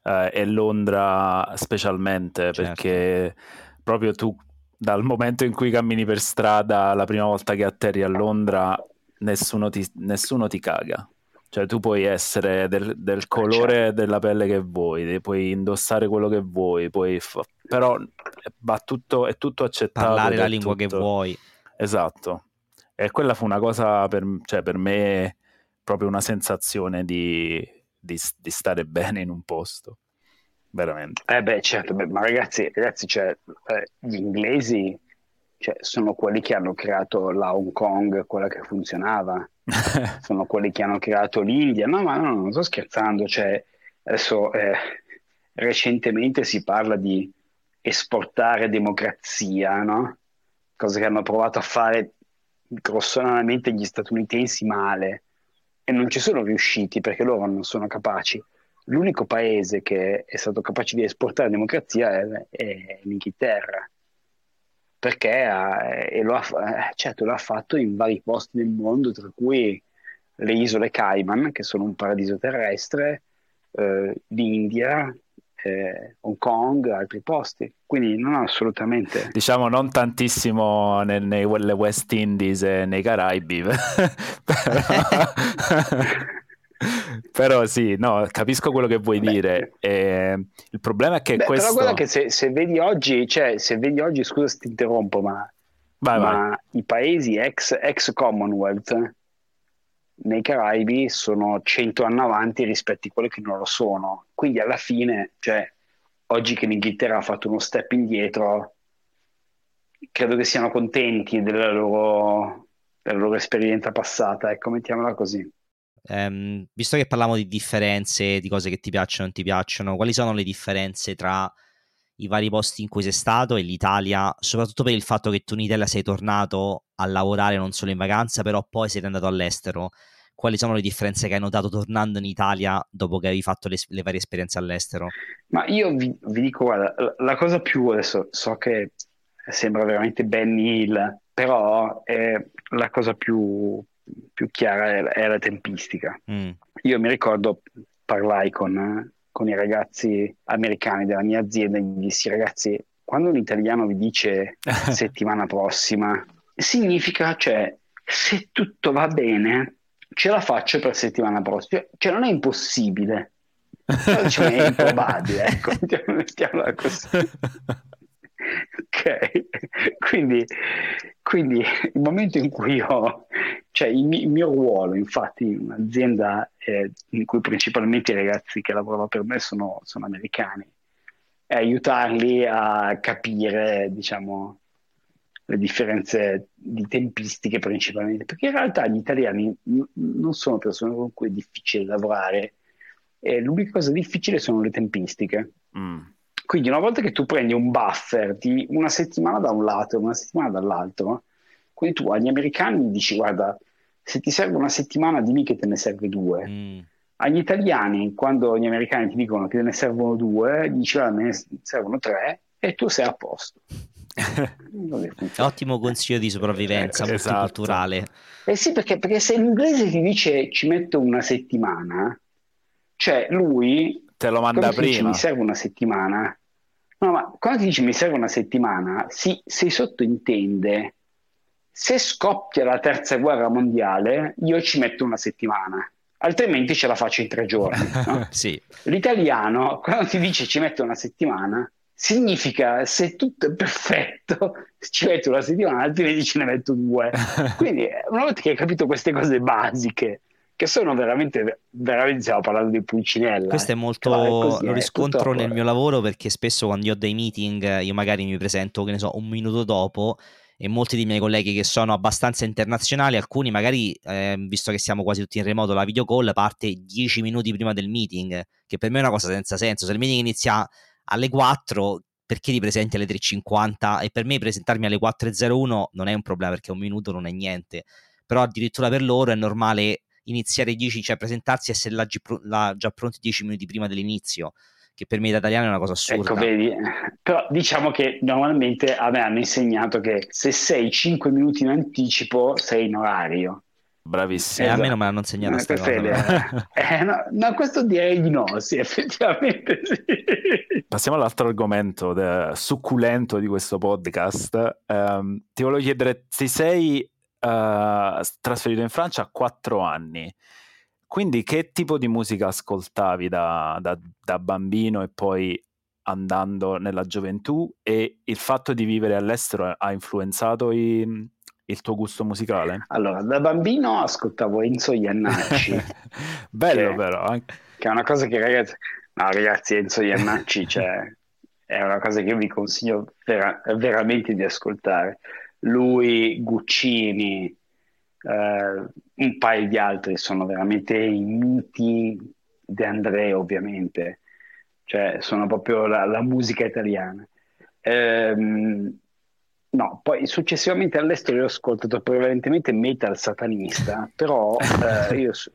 Uh, eh, e Londra specialmente, certo. perché proprio tu, dal momento in cui cammini per strada, la prima volta che atterri a Londra, nessuno ti, nessuno ti caga. Cioè tu puoi essere del, del colore certo. della pelle che vuoi, puoi indossare quello che vuoi, puoi fa... però va tutto, è tutto accettato. Parlare la lingua tutto... che vuoi. Esatto. E quella fu una cosa per, cioè, per me proprio una sensazione di, di, di, stare bene in un posto. Veramente. Eh beh, certo, beh, ma ragazzi, ragazzi cioè, eh, gli inglesi cioè, sono quelli che hanno creato la Hong Kong, quella che funzionava sono quelli che hanno creato l'India. No, ma no, non sto scherzando. Cioè, adesso eh, recentemente si parla di esportare democrazia, no? Cosa che hanno provato a fare grossolanamente gli statunitensi male e non ci sono riusciti perché loro non sono capaci. L'unico paese che è stato capace di esportare democrazia è, è l'Inghilterra perché ha, e lo ha, eh, certo, l'ha fatto in vari posti del mondo, tra cui le isole Cayman, che sono un paradiso terrestre, eh, l'India, eh, Hong Kong, altri posti. Quindi non assolutamente. Diciamo non tantissimo nel, nelle West Indies e nei Caraibi. però... però sì, no, capisco quello che vuoi Beh, dire. Eh, il problema è che Beh, questo... Però guarda che se, se, vedi oggi, cioè, se vedi oggi, scusa se ti interrompo, ma, vai, ma vai. i paesi ex, ex Commonwealth nei Caraibi sono 100 anni avanti rispetto a quelli che non lo sono. Quindi alla fine, cioè, oggi che l'Inghilterra ha fatto uno step indietro, credo che siano contenti della loro, della loro esperienza passata, ecco, mettiamola così. Um, visto che parliamo di differenze, di cose che ti piacciono o non ti piacciono, quali sono le differenze tra i vari posti in cui sei stato e l'Italia, soprattutto per il fatto che tu in Italia sei tornato a lavorare non solo in vacanza, però poi sei andato all'estero. Quali sono le differenze che hai notato tornando in Italia dopo che avevi fatto le, le varie esperienze all'estero? Ma io vi, vi dico, guarda, la, la, cosa più adesso so che sembra veramente Ben Hill, però è la cosa più più chiara è, la tempistica. Mm. Io mi ricordo, parlai con, con i ragazzi americani della mia azienda e gli dissi ragazzi, quando un italiano vi dice settimana prossima, significa, cioè, se tutto va bene, ce la faccio per settimana prossima. Cioè, non è impossibile. Diciamo è improbabile, ecco, mettiamola così. Ok, quindi, quindi, il momento in cui ho, cioè il, il mio ruolo, infatti, in un'azienda eh, in cui principalmente i ragazzi che lavorano per me sono, sono americani, è aiutarli a capire, diciamo, le differenze di tempistiche principalmente, perché in realtà gli italiani n- non sono persone con cui è difficile lavorare, e l'unica cosa difficile sono le tempistiche. Mm. Quindi una volta che tu prendi un buffer di una settimana da un lato e una settimana dall'altro, quindi tu agli americani dici guarda, se ti serve una settimana dimmi che te ne serve due. Mm. Agli italiani, quando gli americani ti dicono che te ne servono due, dici guarda, me ne servono tre e tu sei a posto. Ottimo consiglio di sopravvivenza eh, esatto. multiculturale. Eh sì, perché, perché se l'inglese ti dice ci metto una settimana, cioè lui te lo manda prima. Dice, mi serve una settimana. No, ma quando ti dice mi serve una settimana, si, si sottintende se scoppia la terza guerra mondiale, io ci metto una settimana, altrimenti ce la faccio in tre giorni. No? sì. L'italiano, quando ti dice ci metto una settimana, significa se tutto è perfetto, ci metto una settimana, altrimenti ce ne metto due. Quindi, una volta che hai capito queste cose basiche, che sono veramente, veramente stiamo parlando di Pulcinella. Questo è molto, così, lo riscontro nel mio lavoro perché spesso quando io ho dei meeting io magari mi presento, che ne so, un minuto dopo e molti dei miei colleghi che sono abbastanza internazionali, alcuni magari, eh, visto che siamo quasi tutti in remoto, la video call parte 10 minuti prima del meeting, che per me è una cosa senza senso. Se il meeting inizia alle 4, perché ti presenti alle 3.50? E per me presentarmi alle 4.01 non è un problema perché un minuto non è niente, però addirittura per loro è normale iniziare 10, cioè presentarsi e essere là, là già pronti 10 minuti prima dell'inizio, che per me da italiano è una cosa assurda. Ecco, vedi, però diciamo che normalmente a me hanno insegnato che se sei 5 minuti in anticipo sei in orario. Bravissimo. Eh, esatto. A me non me l'hanno insegnato questa cosa. Eh, no, no, questo direi di no, sì, effettivamente sì. Passiamo all'altro argomento de- succulento di questo podcast. Um, ti volevo chiedere, se sei uh, trasferito in Francia a quattro anni. Quindi che tipo di musica ascoltavi da, da, da, bambino e poi andando nella gioventù e il fatto di vivere all'estero ha influenzato i, il tuo gusto musicale? Allora, da bambino ascoltavo Enzo Iannacci. Bello che, però. Anche... Che è una cosa che ragazzi... No ragazzi, Enzo Iannacci cioè, è una cosa che io vi consiglio vera- veramente di ascoltare lui, Guccini, eh, un paio di altri sono veramente i miti di Andrea ovviamente, cioè sono proprio la, la musica italiana. Ehm, no, poi successivamente all'estero io ho ascoltato prevalentemente metal satanista, però eh, io su-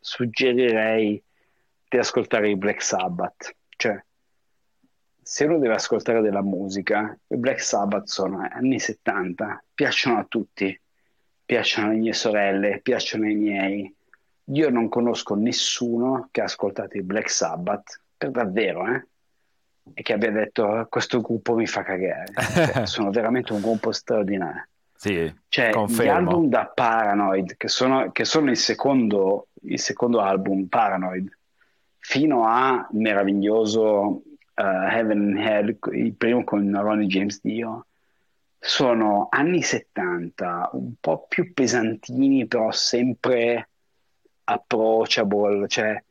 suggerirei di ascoltare i Black Sabbath, cioè se uno deve ascoltare della musica, i Black Sabbath sono anni 70, piacciono a tutti, piacciono alle mie sorelle, piacciono ai miei. Io non conosco nessuno che ha ascoltato i Black Sabbath, per davvero, eh? E che abbia detto questo gruppo mi fa cagare. Cioè, sono veramente un gruppo straordinario. Sì, cioè, confermo. gli album da Paranoid, che sono, che sono il, secondo, il secondo album, Paranoid, fino a meraviglioso uh, Heaven and Hell, il primo con Ronnie James Dio, sono anni 70, un po' più pesantini, però sempre approachable, cioè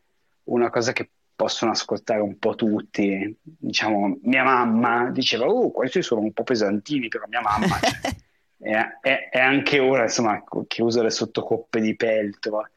una cosa che possono ascoltare un po' tutti. Diciamo, mia mamma diceva, oh, questi sono un po' pesantini, però mia mamma cioè, è, è, è, anche ora, insomma, che usa le sottocoppe di pelto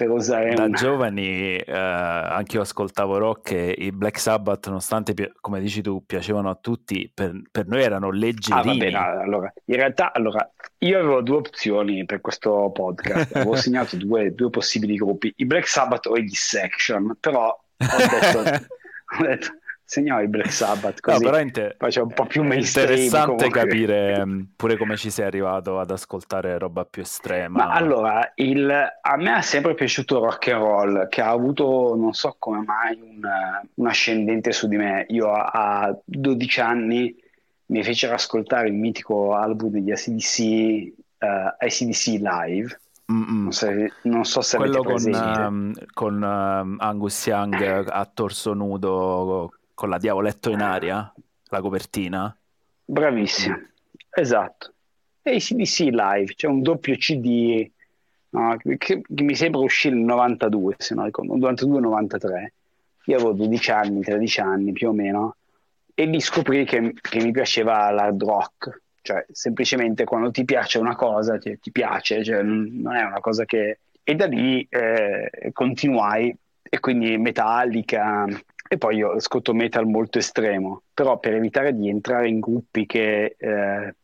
per usare da una... giovani eh, anche io ascoltavo rock e i Black Sabbath nonostante come dici tu piacevano a tutti per, per noi erano leggerini. ah, vabbè, allora, in realtà allora, io avevo due opzioni per questo podcast. Avevo segnato due, due, possibili gruppi i Black Sabbath o i Dissection però ho detto, ho detto segniamo il Black Sabbath così no, inter- faccio un po' più mainstream. Interessante comunque. capire mm, pure come ci sei arrivato ad ascoltare roba più estrema. Ma allora, il, a me è sempre piaciuto rock and roll, che ha avuto, non so come mai, un, un ascendente su di me. Io a 12 anni mi fecero ascoltare il mitico album degli ACDC, uh, eh, ACDC Live. Non so, non so, se quello con, um, con um, Angus Young a torso nudo con la Diavoletto in aria, la copertina. Bravissimo, mm. esatto. ACDC Live, c'è un doppio CD no, che, che, mi sembra uscire nel 92, se non ricordo, 92-93. Io avevo 12 anni, 13 anni più o meno, e lì scoprì che, che mi piaceva l'hard rock. Cioè, semplicemente quando ti piace una cosa, ti, ti piace, cioè, non è una cosa che... E da lì eh, continuai, e quindi Metallica, e poi io ascolto metal molto estremo, però per evitare di entrare in gruppi che eh,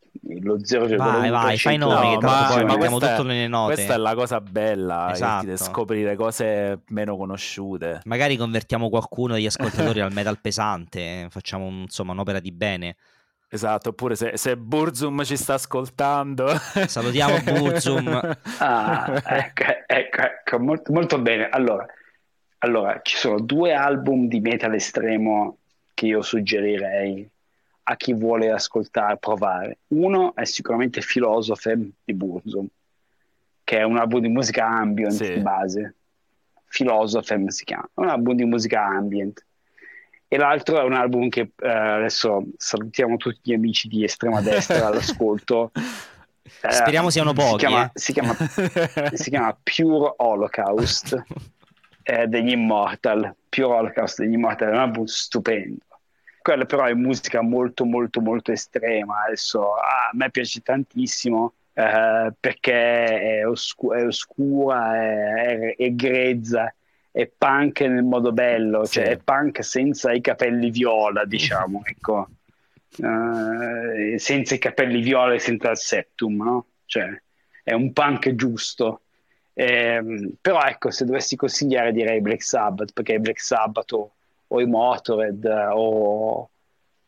lo 0,1% vai vai fai nomi no, che ma, poi mettiamo tutto nelle note questa è la cosa bella esatto. scoprire cose meno conosciute magari convertiamo qualcuno degli ascoltatori al metal pesante facciamo un, insomma un'opera di bene Esatto, oppure se, se Burzum ci sta ascoltando. Salutiamo Burzum. ah, ecco, ecco, ecco molto, molto bene. Allora, allora, ci sono due album di metal estremo che io suggerirei a chi vuole ascoltare, provare. Uno è sicuramente Philosopher di Burzum, che è un album di musica ambient sì. di base. Philosopher si chiama, è un album di musica ambient. E l'altro è un album che eh, adesso salutiamo tutti gli amici di estrema destra all'ascolto. Eh, Speriamo siano pochi. Si chiama, eh. si, chiama, si chiama Pure Holocaust eh, degli Immortal, Pure Holocaust degli Immortal, è un album stupendo. Quello però è musica molto molto molto estrema, adesso ah, a me piace tantissimo eh, perché è, oscu- è oscura, è, è, è, grezza, è punk nel modo bello, sì. cioè è punk senza i capelli viola, diciamo, ecco. Uh, senza i capelli viola e senza il septum, no? Cioè, è un punk giusto. Eh, però ecco, se dovessi consigliare direi Black Sabbath, perché Black Sabbath o, o i Motorhead o,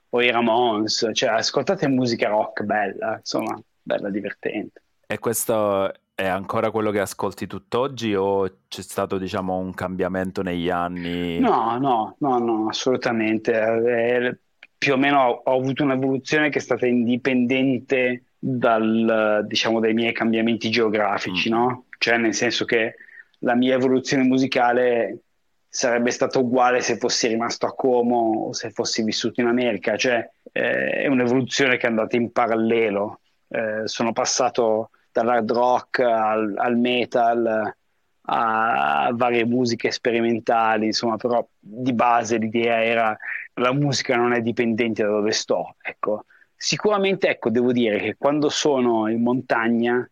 o, i Ramones, cioè ascoltate musica rock bella, insomma, bella, divertente. E questo è ancora quello che ascolti tutt'oggi o c'è stato diciamo un cambiamento negli anni? No, no, no, no assolutamente. Eh, più o meno ho, ho avuto un'evoluzione che è stata indipendente dal, diciamo, dai miei cambiamenti geografici, mm. no? Cioè nel senso che la mia evoluzione musicale sarebbe stata uguale se fossi rimasto a Como o se fossi vissuto in America, cioè eh, è un'evoluzione che è andata in parallelo. Eh, sono passato dall'hard rock al, al metal a, varie musiche sperimentali, insomma, però di base l'idea era la musica non è dipendente da dove sto, ecco. Sicuramente, ecco, devo dire che quando sono in montagna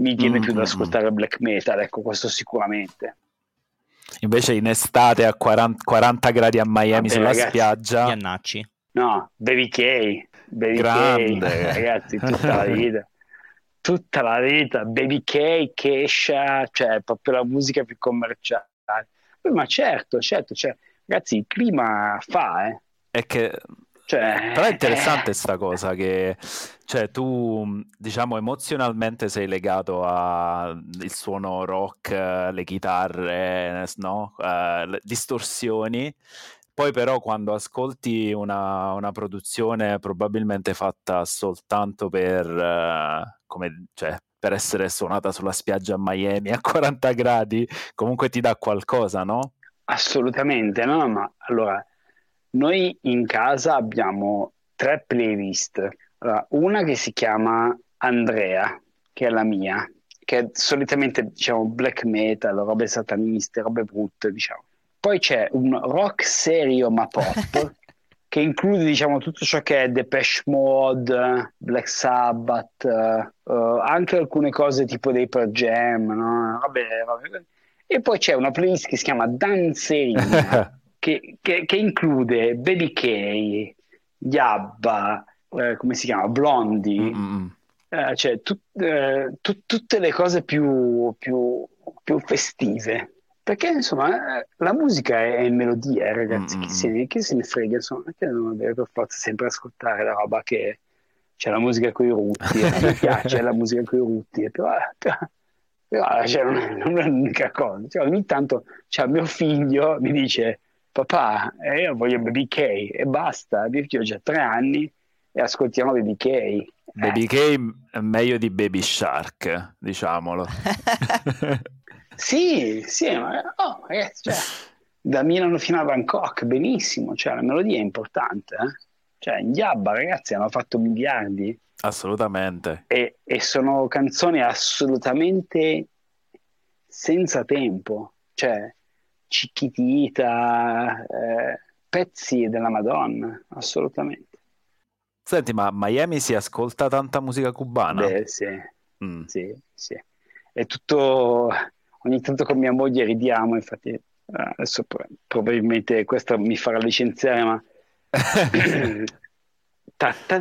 mi viene mm-hmm. più da mm, mm. ascoltare black metal, ecco questo sicuramente. Invece in estate a 40, 40 gradi a Miami Vabbè, sulla ragazzi, spiaggia... Iannacci. No, Baby K, Baby Grande. K, ragazzi, tutta la vita. Tutta la vita, Baby K, Kesha, cioè proprio la musica più commerciale. Ma certo, certo, cioè, ragazzi, il clima fa, eh. È che cioè, Però è interessante questa eh... cosa che cioè, tu, diciamo, emozionalmente sei legato al suono rock, le chitarre, no? Uh, le distorsioni. Poi però quando ascolti una, una produzione probabilmente fatta soltanto per, uh, come, cioè, per essere suonata sulla spiaggia a Miami a 40 gradi, comunque ti dà qualcosa, no? Assolutamente, no? Ma allora noi in casa abbiamo tre playlist. Allora, una che si chiama Andrea, che è la mia, che è solitamente diciamo black metal, robe sataniste, robe brutte, diciamo. Poi c'è un rock serio ma pop, che include diciamo tutto ciò che è Depeche Mode, Black Sabbath, uh, anche alcune cose tipo dei Pearl Jam, no? robe, robe. E poi c'è una playlist che si chiama Danzerina. che, che, che include Baby K, Yabba, eh, come si chiama, Blondie, mm-hmm. eh, cioè tu, eh, tu, tutte le cose più, più, più festive. perché insomma la musica è, è melodia, eh, ragazzi, chi, se, chi, se, ne frega, insomma, perché non deve per forza sempre ascoltare la roba che c'è la musica con i rutti, eh, mi piace la musica con i rutti, però, però, però cioè, non, è, non, è, l'unica cosa. Cioè, ogni tanto cioè, mio figlio mi dice, papà, eh, io voglio Baby K e basta, figlio ha già tre anni e ascoltiamo Baby K. Baby K è meglio di Baby Shark, diciamolo. Sì, sì, ma oh, ragazzi, cioè, da Milano fino a Bangkok, benissimo, cioè, la melodia è importante. Eh? Cioè, in Diabba, ragazzi, hanno fatto miliardi. Assolutamente. E, e sono canzoni assolutamente senza tempo. Cioè, Cicchitita, eh, pezzi della Madonna, assolutamente. Senti, ma a Miami si ascolta tanta musica cubana? Beh, sì, mm. sì, sì. È tutto ogni tanto con mia moglie ridiamo, infatti eh, adesso probabilmente questo mi farà licenziare, ma... Ta, ta,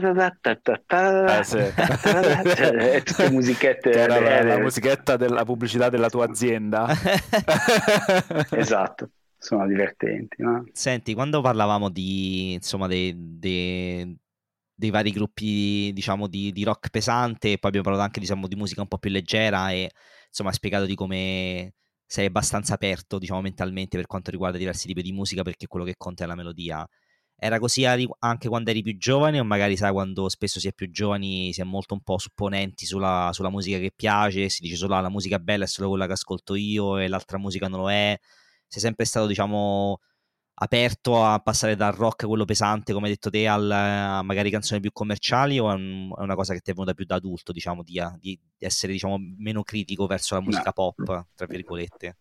ta, eh, tutte musichette era la, la musichetta della pubblicità della tua azienda esatto sono divertenti no? senti quando parlavamo di insomma dei, dei, dei vari gruppi diciamo di, di, rock pesante poi abbiamo parlato anche diciamo, di musica un po' più leggera e insomma ha spiegato di come sei abbastanza aperto, diciamo, mentalmente per quanto riguarda diversi tipi di musica, perché quello che conta è la melodia. Era così anche quando eri più giovane, o magari sai quando spesso si è più giovani si è molto un po' supponenti sulla, sulla musica che piace, si dice solo ah, la musica bella è solo quella che ascolto io e l'altra musica non lo è. Sei sempre stato, diciamo, aperto a passare dal rock, quello pesante, come hai detto te, al, a magari canzoni più commerciali o è, un, è, una cosa che ti è venuta più da adulto, diciamo, di, di essere diciamo, meno critico verso la musica no. pop, tra virgolette?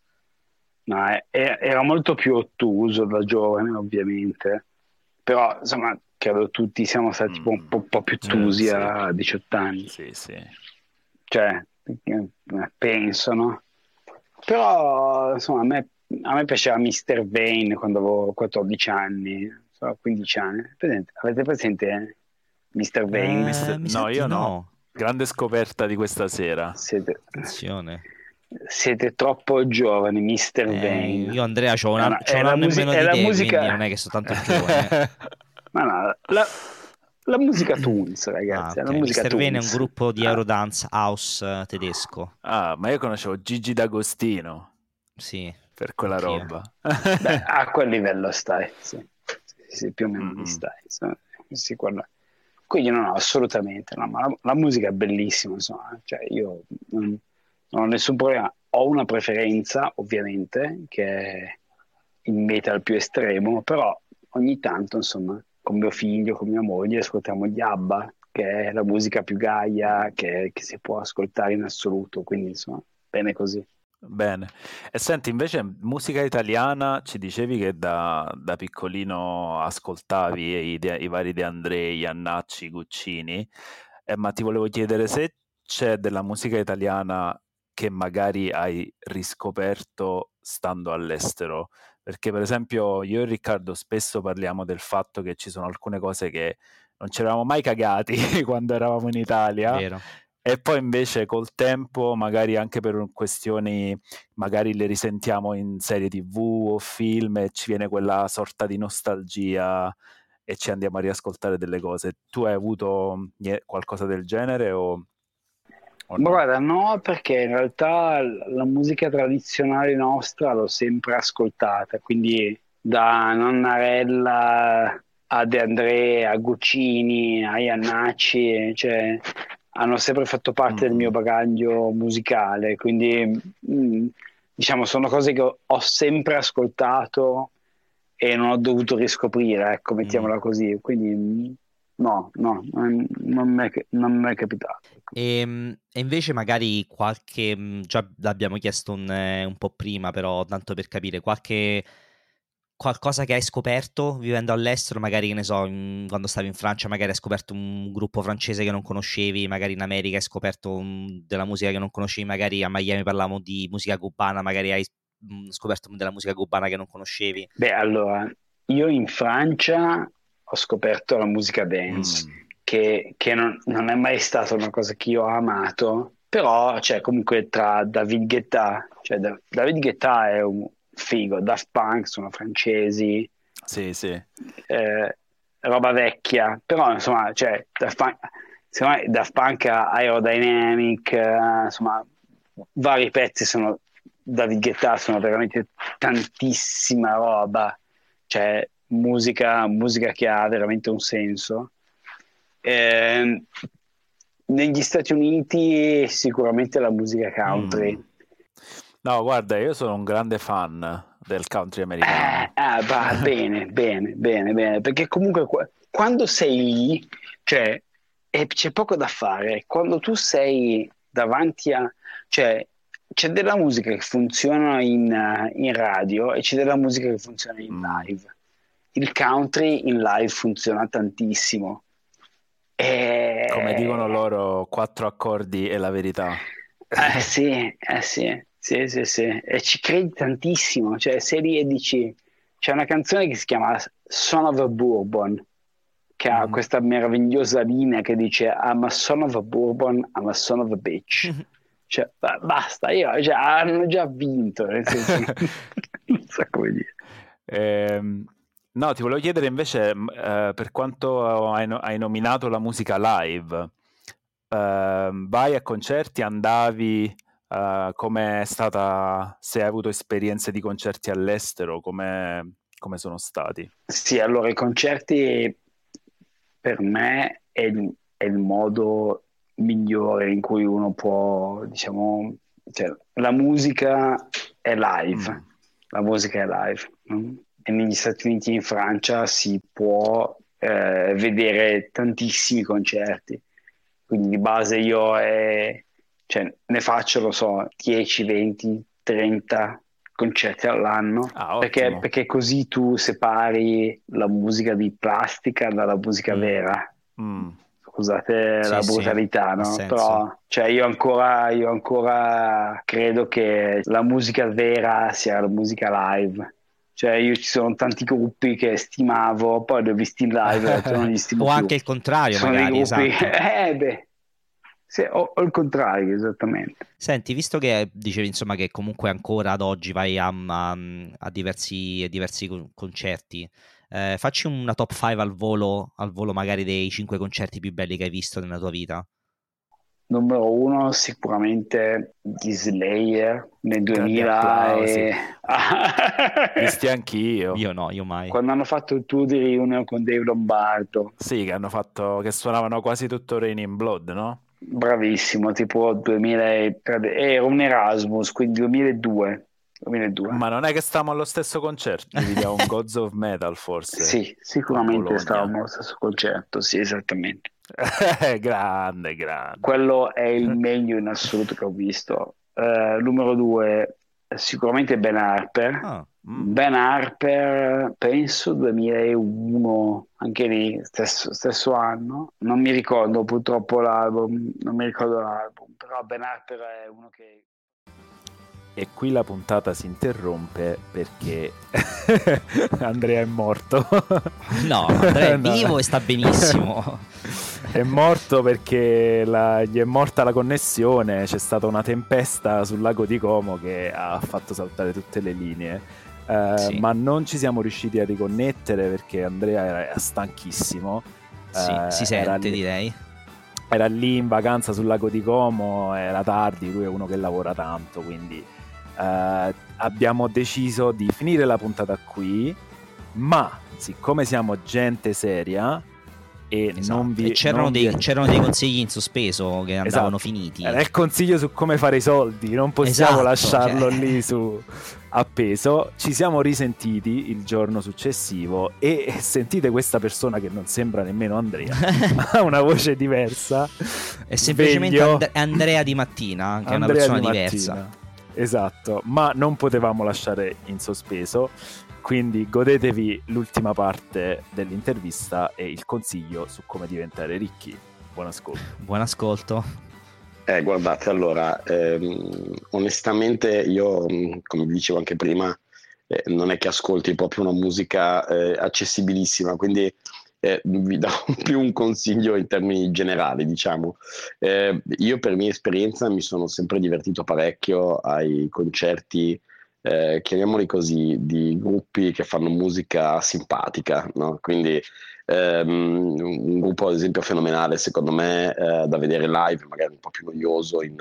No, era molto più ottuso da giovane, ovviamente, però insomma, credo tutti siamo stati mm. un, po', un, po', più eh, sì. a 18 anni. Sì, sì. Cioè, eh, penso, no? Però, insomma, a me a me piaceva Mr. Vane quando avevo 14 anni, so, 15 anni. Presente, avete presente Mr. Vane? Eh, Mister... No, io no. no. Grande scoperta di questa sera. Siete... Attenzione. Siete troppo giovani, Mr. Eh, Vane. Io Andrea ho un, no, un anno musica, meno di te, musica... non è che sono tanto giovane. Ma no, la, la musica Toons, ragazzi. Ah, okay. Mr. Vane è un gruppo di Eurodance House eh, tedesco. Ah, ma io conoscevo Gigi D'Agostino. Sì per quella Anch'io. roba. Beh, a quel livello stai, sì, sì più o meno mm-hmm. stai. Sì, Quindi no, no, assolutamente, no, ma la, la, musica è bellissima, insomma, cioè io non, non ho nessun problema, ho una preferenza ovviamente che è il metal più estremo, però ogni tanto, insomma, con mio figlio, con mia moglie, ascoltiamo gli ABBA, che è la musica più gaia che, che si può ascoltare in assoluto, quindi insomma, bene così. Bene. E senti, invece, musica italiana, ci dicevi che da, da piccolino ascoltavi i, i vari De Andrei, Annacci, Guccini, eh, ma ti volevo chiedere se c'è della musica italiana che magari hai riscoperto stando all'estero. Perché, per esempio, io e Riccardo spesso parliamo del fatto che ci sono alcune cose che non ci eravamo mai cagati quando eravamo in Italia. Vero e poi invece col tempo, magari anche per questioni, magari le risentiamo in serie tv o film e ci viene quella sorta di nostalgia e ci andiamo a riascoltare delle cose. Tu hai avuto qualcosa del genere o... no? Guarda, no, perché in realtà la musica tradizionale nostra l'ho sempre ascoltata, quindi da Nonnarella a De André, a Guccini, a Iannacci, cioè hanno sempre fatto parte mm. del mio bagaglio musicale, quindi mh, mm, diciamo sono cose che ho, ho, sempre ascoltato e non ho dovuto riscoprire, ecco, mettiamola mm. così. Quindi mm, no, no, non mi è, capitato. E, ehm, e, invece magari qualche, già l'abbiamo chiesto un, eh, un po' prima, però tanto per capire, qualche qualcosa che hai scoperto vivendo all'estero, magari che ne so, in, quando stavi in Francia, magari hai scoperto un gruppo francese che non conoscevi, magari in America hai scoperto un, della musica che non conoscevi, magari a Miami parlavamo di musica cubana, magari hai mm, scoperto della musica cubana che non conoscevi. Beh, allora, io in Francia ho scoperto la musica dance, mm. che, che non, non, è mai stata una cosa che io ho amato, però, cioè, comunque tra David Guetta, cioè David Guetta è un figo. Daft Punk sono francesi. Sì, sì. Eh, roba vecchia, però insomma, cioè, Daft Punk, secondo me Daft Punk Aerodynamic, eh, insomma, vari pezzi sono David Guetta, sono veramente tantissima roba, cioè musica, musica che ha veramente un senso. Eh, negli Stati Uniti sicuramente la musica country. Mm. No, guarda, io sono un grande fan del country americano. Eh, ah, va bene, bene, bene, bene, perché comunque quando sei lì, cioè, eh, c'è poco da fare. Quando tu sei davanti a... cioè, c'è della musica che funziona in, uh, in radio e c'è della musica che funziona in mm. live. Il country in live funziona tantissimo. E... Come dicono loro, quattro accordi e la verità. Eh sì, eh sì, sì, sì, sì. E ci credi tantissimo. Cioè, sei lì e dici... C'è una canzone che si chiama Son of a Bourbon, che ha mm. questa meravigliosa linea che dice I'm a son of a Bourbon, I'm a son of a bitch. Cioè, basta, io, cioè, hanno già vinto, nel senso, non so come dire. Eh, no, ti volevo chiedere invece, eh, per quanto hai, hai, nominato la musica live, eh, vai a concerti, andavi, uh, come è stata, se hai avuto esperienze di concerti all'estero, come, come sono stati? Sì, allora i concerti per me è il, è il modo migliore in cui uno può, diciamo, cioè, la musica è live, mm. la musica è live. No? E negli Stati Uniti e in Francia si può eh, vedere tantissimi concerti, quindi di base io è, cioè, ne faccio, lo so, 10, 20, 30 concerti all'anno ah, perché, perché, così tu separi la musica di plastica dalla musica mm. vera. Mm scusate sì, la brutalità, sì, no? Però cioè, io, ancora, io ancora credo che la musica vera sia la musica live. Cioè, io ci sono tanti gruppi che stimavo, poi li ho visti in live e non li stimo O più. anche il contrario, sono magari, esatto. Eh, beh. Sì, o, o, il contrario, esattamente. Senti, visto che dicevi insomma che comunque ancora ad oggi vai a, a, a diversi, a diversi concerti, eh, facci una top 5 al volo, al volo magari dei 5 concerti più belli che hai visto nella tua vita. Numero uno sicuramente di Slayer nel 2000 e... Visti anch'io. Io no, io mai. Quando hanno fatto il tour di riunione con Dave Lombardo. Sì, che hanno fatto, che suonavano quasi tutto Rain in Blood, no? Bravissimo, tipo 2003, era un Erasmus, quindi 2002. 2002. Ma non è che stavamo allo stesso concerto, vediamo un Gods of Metal forse. Sì, sicuramente stavamo allo stesso concerto, sì, esattamente. Grande, grande. Quello è il meglio in assoluto che ho visto. Uh, numero due, sicuramente Ben Harper. Ah, mm. Ben Harper, penso 2001, anche lì, stesso, stesso anno. Non mi ricordo purtroppo l'album, non mi ricordo l'album, però Ben Harper è uno che e qui la puntata si interrompe perché Andrea è morto. no, Andrea è no. vivo e sta benissimo. è morto perché la, gli è morta la connessione, c'è stata una tempesta sul lago di Como che ha fatto saltare tutte le linee. Uh, sì. Ma non ci siamo riusciti a riconnettere perché Andrea era, stanchissimo. Sì, uh, si sente direi. Era lì in vacanza sul lago di Como, era tardi, lui è uno che lavora tanto, quindi Uh, abbiamo deciso di finire la puntata qui, ma siccome siamo gente seria e esatto. non vi... E c'erano, non dei, vi... c'erano, dei, consigli in sospeso che andavano esatto. finiti. Era il consiglio su come fare i soldi, non possiamo esatto, lasciarlo cioè... lì su appeso. Ci siamo risentiti il giorno successivo e sentite questa persona che non sembra nemmeno Andrea, ma ha una voce diversa. È semplicemente And- Andrea di mattina, che Andrea è una persona diversa. Esatto, ma non potevamo lasciare in sospeso, quindi godetevi l'ultima parte dell'intervista e il consiglio su come diventare ricchi. Buon ascolto. Buon ascolto. Eh, guardate, allora, ehm, onestamente io, come vi dicevo anche prima, eh, non è che ascolti proprio una musica eh, accessibilissima, quindi eh, vi do più un consiglio in termini generali, diciamo. Eh, io per mia esperienza mi sono sempre divertito parecchio ai concerti eh, chiamiamoli così, di gruppi che fanno musica simpatica, no? quindi ehm, un gruppo ad esempio fenomenale secondo me eh, da vedere live, magari un po' più noioso in,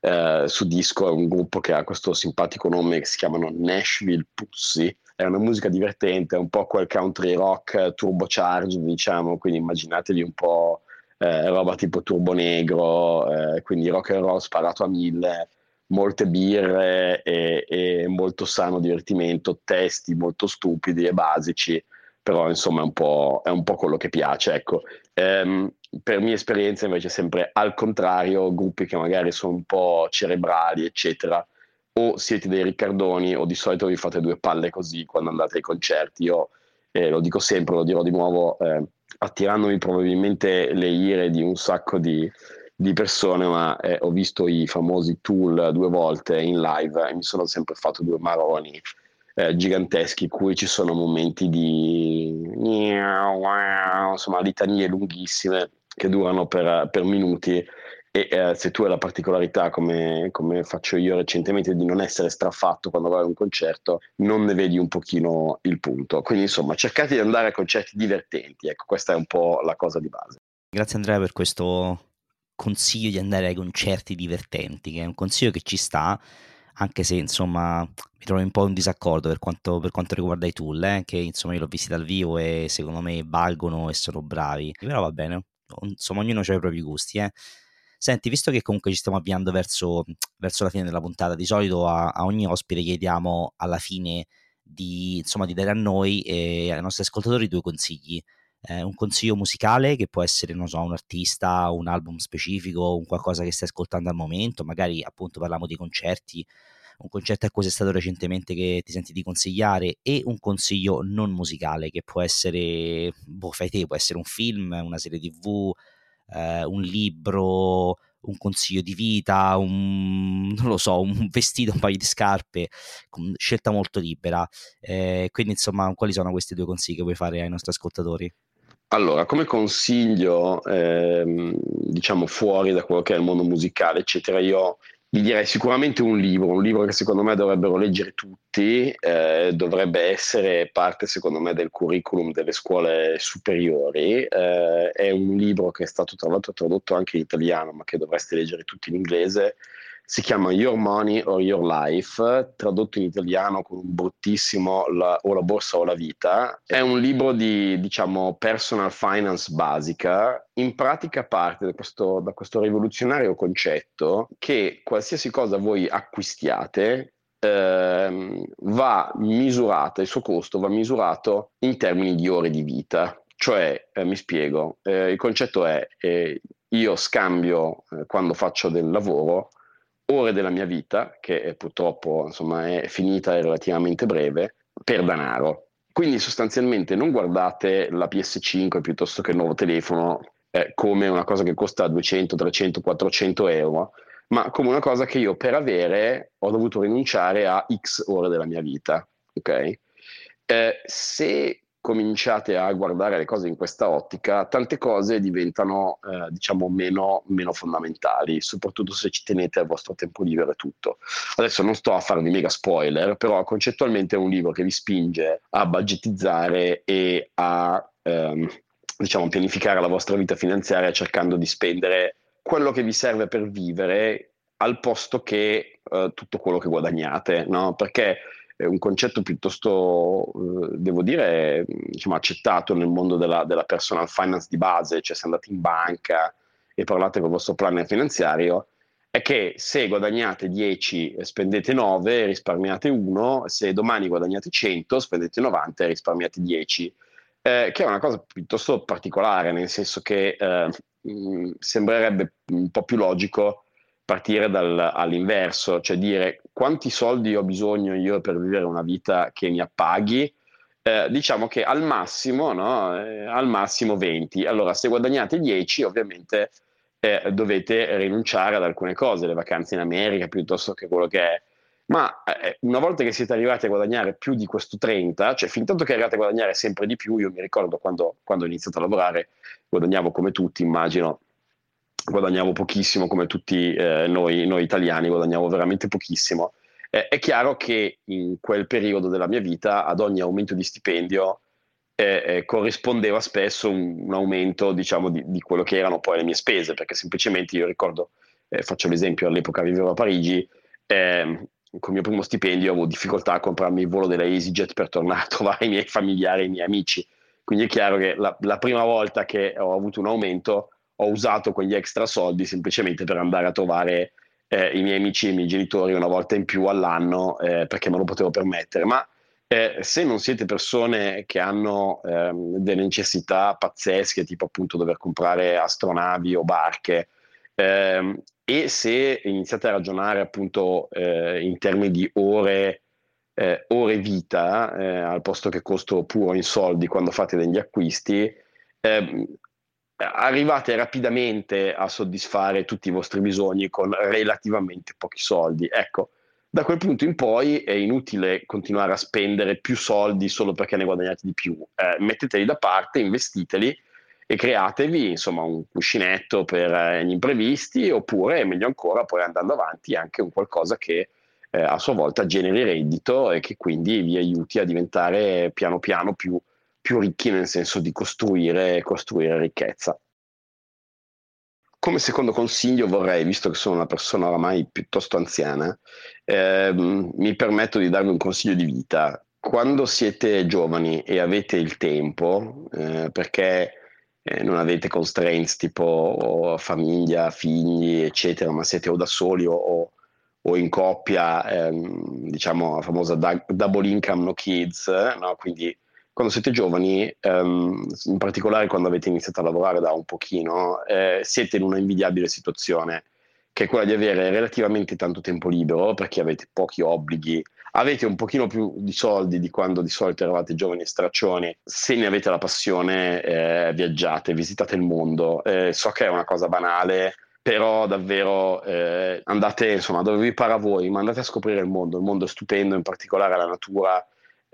eh, su disco, è un gruppo che ha questo simpatico nome che si chiamano Nashville Pussy, è una musica divertente, è un po' quel country rock turbocharged diciamo, quindi immaginatevi un po' eh, roba tipo Turbo Negro, eh, quindi rock and roll sparato a mille, molte birre e, e, molto sano divertimento, testi molto stupidi e basici, però insomma è un po', è un po quello che piace. Ecco. Ehm, per mia esperienza invece sempre al contrario, gruppi che magari sono un po' cerebrali, eccetera, o siete dei Riccardoni o di solito vi fate due palle così quando andate ai concerti. Io eh, lo dico sempre, lo dirò di nuovo, eh, attirandomi probabilmente le ire di un sacco di, di persone, ma eh, ho visto i famosi tool due volte in live e mi sono sempre fatto due maroni eh, giganteschi, cui ci sono momenti di insomma litanie lunghissime che durano per, per minuti e eh, se tu hai la particolarità, come, come, faccio io recentemente, di non essere strafatto quando vai a un concerto, non ne vedi un pochino il punto. Quindi insomma, cercate di andare a concerti divertenti, ecco, questa è un po' la cosa di base. Grazie Andrea per questo consiglio di andare ai concerti divertenti, che è un consiglio che ci sta, anche se insomma mi trovo un po' in disaccordo per quanto, per quanto riguarda i tool, eh, che insomma io l'ho visti dal vivo e secondo me valgono e sono bravi, però va bene, insomma ognuno ha i propri gusti. Eh. Senti, visto che comunque ci stiamo avviando verso, verso la fine della puntata, di solito a, a ogni ospite chiediamo alla fine di, insomma, di dare a noi e ai nostri ascoltatori due consigli. Eh, un consiglio musicale che può essere, non so, un artista, un album specifico, un qualcosa che stai ascoltando al momento, magari appunto parliamo di concerti, un concerto a cui sei stato recentemente che ti senti di consigliare e un consiglio non musicale che può essere, boh, fai te, può essere un film, una serie tv, eh, un libro, un consiglio di vita, un, non lo so, un vestito, un paio di scarpe, scelta molto libera. Eh, quindi, insomma, quali sono questi due consigli che vuoi fare ai nostri ascoltatori? Allora, come consiglio, ehm, diciamo fuori da quello che è il mondo musicale, eccetera, io gli direi sicuramente un libro, un libro che secondo me dovrebbero leggere tutti, eh, dovrebbe essere parte secondo me del curriculum delle scuole superiori, eh, è un libro che è stato tra l'altro tradotto anche in italiano ma che dovreste leggere tutti in inglese, si chiama Your Money or Your Life, tradotto in italiano con un bruttissimo la, o la borsa o la vita. È un libro di, diciamo, personal finance basica. In pratica parte da questo, da questo rivoluzionario concetto che qualsiasi cosa voi acquistiate eh, va misurata, il suo costo va misurato in termini di ore di vita. Cioè, eh, mi spiego, eh, il concetto è eh, io scambio eh, quando faccio del lavoro ore della mia vita, che purtroppo insomma, è finita e relativamente breve, per denaro. Quindi sostanzialmente non guardate la PS5 piuttosto che il nuovo telefono eh, come una cosa che costa 200, 300, 400 euro, ma come una cosa che io per avere ho dovuto rinunciare a X ore della mia vita. Ok? Eh, se cominciate a guardare le cose in questa ottica, tante cose diventano, eh, diciamo, meno, meno, fondamentali, soprattutto se ci tenete al vostro tempo libero e tutto. Adesso non sto a farvi mega spoiler, però concettualmente è un libro che vi spinge a budgetizzare e a, ehm, diciamo, pianificare la vostra vita finanziaria cercando di spendere quello che vi serve per vivere al posto che eh, tutto quello che guadagnate, no? Perché è un concetto piuttosto, eh, devo dire, diciamo, accettato nel mondo della, della, personal finance di base, cioè se andate in banca e parlate con il vostro planner finanziario, è che se guadagnate 10 e spendete 9 risparmiate 1, se domani guadagnate 100 spendete 90 e risparmiate 10, eh, che è una cosa piuttosto particolare, nel senso che eh, mh, sembrerebbe un po' più logico partire dal, all'inverso, cioè dire quanti soldi ho bisogno io per vivere una vita che mi appaghi, eh, diciamo che al massimo, no? eh, al massimo 20. Allora, se guadagnate 10, ovviamente eh, dovete rinunciare ad alcune cose, le vacanze in America piuttosto che quello che è. Ma eh, una volta che siete arrivati a guadagnare più di questo 30, cioè fin tanto che arrivate a guadagnare sempre di più, io mi ricordo quando, quando ho iniziato a lavorare, guadagnavo come tutti, immagino, guadagniamo pochissimo come tutti eh, noi, noi, italiani, guadagniamo veramente pochissimo. Eh, è chiaro che in quel periodo della mia vita, ad ogni aumento di stipendio, eh, eh, corrispondeva spesso un, un aumento diciamo, di, di, quello che erano poi le mie spese, perché semplicemente io ricordo, eh, faccio l'esempio, all'epoca vivevo a Parigi, eh, con il mio primo stipendio avevo difficoltà a comprarmi il volo della EasyJet per tornare a trovare i miei familiari e i miei amici. Quindi è chiaro che la, la prima volta che ho avuto un aumento ho usato quegli extra soldi semplicemente per andare a trovare eh, i miei amici e i miei genitori una volta in più all'anno eh, perché me lo potevo permettere. Ma eh, se non siete persone che hanno ehm, delle necessità pazzesche, tipo appunto dover comprare astronavi o barche, ehm, e se iniziate a ragionare appunto eh, in termini di ore, eh, ore vita, eh, al posto che costo puro in soldi quando fate degli acquisti, ehm, arrivate rapidamente a soddisfare tutti i vostri bisogni con relativamente pochi soldi. Ecco, da quel punto in poi è inutile continuare a spendere più soldi solo perché ne guadagnate di più. Eh, metteteli da parte, investiteli e createvi insomma un cuscinetto per eh, gli imprevisti oppure meglio ancora poi andando avanti anche un qualcosa che eh, a sua volta generi reddito e che quindi vi aiuti a diventare piano piano più, più ricchi nel senso di costruire, costruire ricchezza. Come secondo consiglio vorrei, visto che sono una persona oramai piuttosto anziana, ehm, mi permetto di darvi un consiglio di vita. Quando siete giovani e avete il tempo, eh, perché eh, non avete constraints tipo famiglia, figli, eccetera, ma siete o da soli o, o in coppia, ehm, diciamo la famosa double income no kids, no? quindi quando siete giovani, ehm, in particolare quando avete iniziato a lavorare da un pochino, eh, siete in una invidiabile situazione, che è quella di avere relativamente tanto tempo libero perché avete pochi obblighi avete un pochino più di soldi di quando di solito eravate giovani e straccioni, se ne avete la passione, eh, viaggiate, visitate il mondo. Eh, so che è una cosa banale, però davvero eh, andate insomma dove vi pare a voi, ma andate a scoprire il mondo. Il mondo è stupendo, in particolare la natura.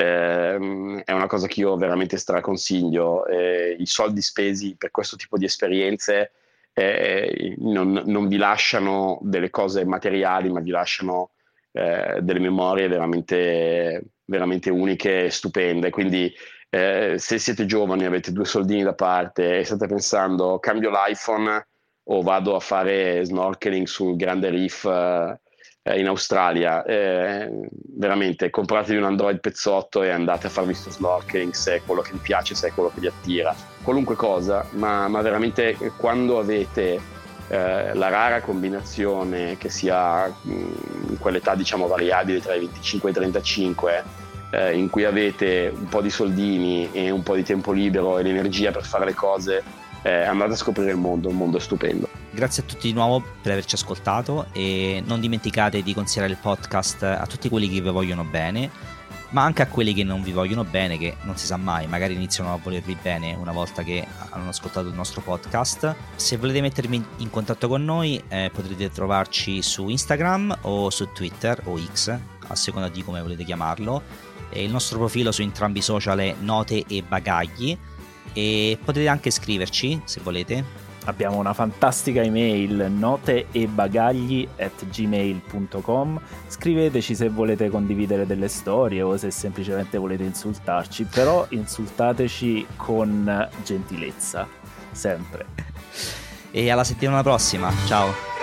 Ehm, è una cosa che io veramente straconsiglio. Eh, I soldi spesi per questo tipo di esperienze eh, non, non vi lasciano delle cose materiali, ma vi lasciano eh, delle memorie veramente, veramente uniche e stupende. Quindi eh, se siete giovani, avete due soldini da parte e state pensando cambio l'iPhone o vado a fare snorkeling sul grande reef eh, in Australia, eh, veramente compratevi un Android pezzotto e andate a farvi questo snorkeling se è quello che vi piace, se è quello che vi attira. Qualunque cosa, ma, ma veramente quando avete eh, la rara combinazione che sia mh, in quell'età diciamo variabile tra i 25 e i 35 eh, in cui avete un po' di soldini e un po' di tempo libero e l'energia per fare le cose eh, andate a scoprire il mondo, il mondo è stupendo. Grazie a tutti di nuovo per averci ascoltato e non dimenticate di considerare il podcast a tutti quelli che vi vogliono bene ma anche a quelli che non vi vogliono bene, che non si sa mai, magari iniziano a volervi bene una volta che hanno ascoltato il nostro podcast. Se volete mettervi in contatto con noi eh, potrete trovarci su Instagram o su Twitter o X, a seconda di come volete chiamarlo. E il nostro profilo su entrambi i social è Note e Bagagli e potete anche scriverci se volete Abbiamo una fantastica email note e bagagli at gmail.com. Scriveteci se volete condividere delle storie o se semplicemente volete insultarci, però insultateci con gentilezza, sempre. E alla settimana prossima, ciao.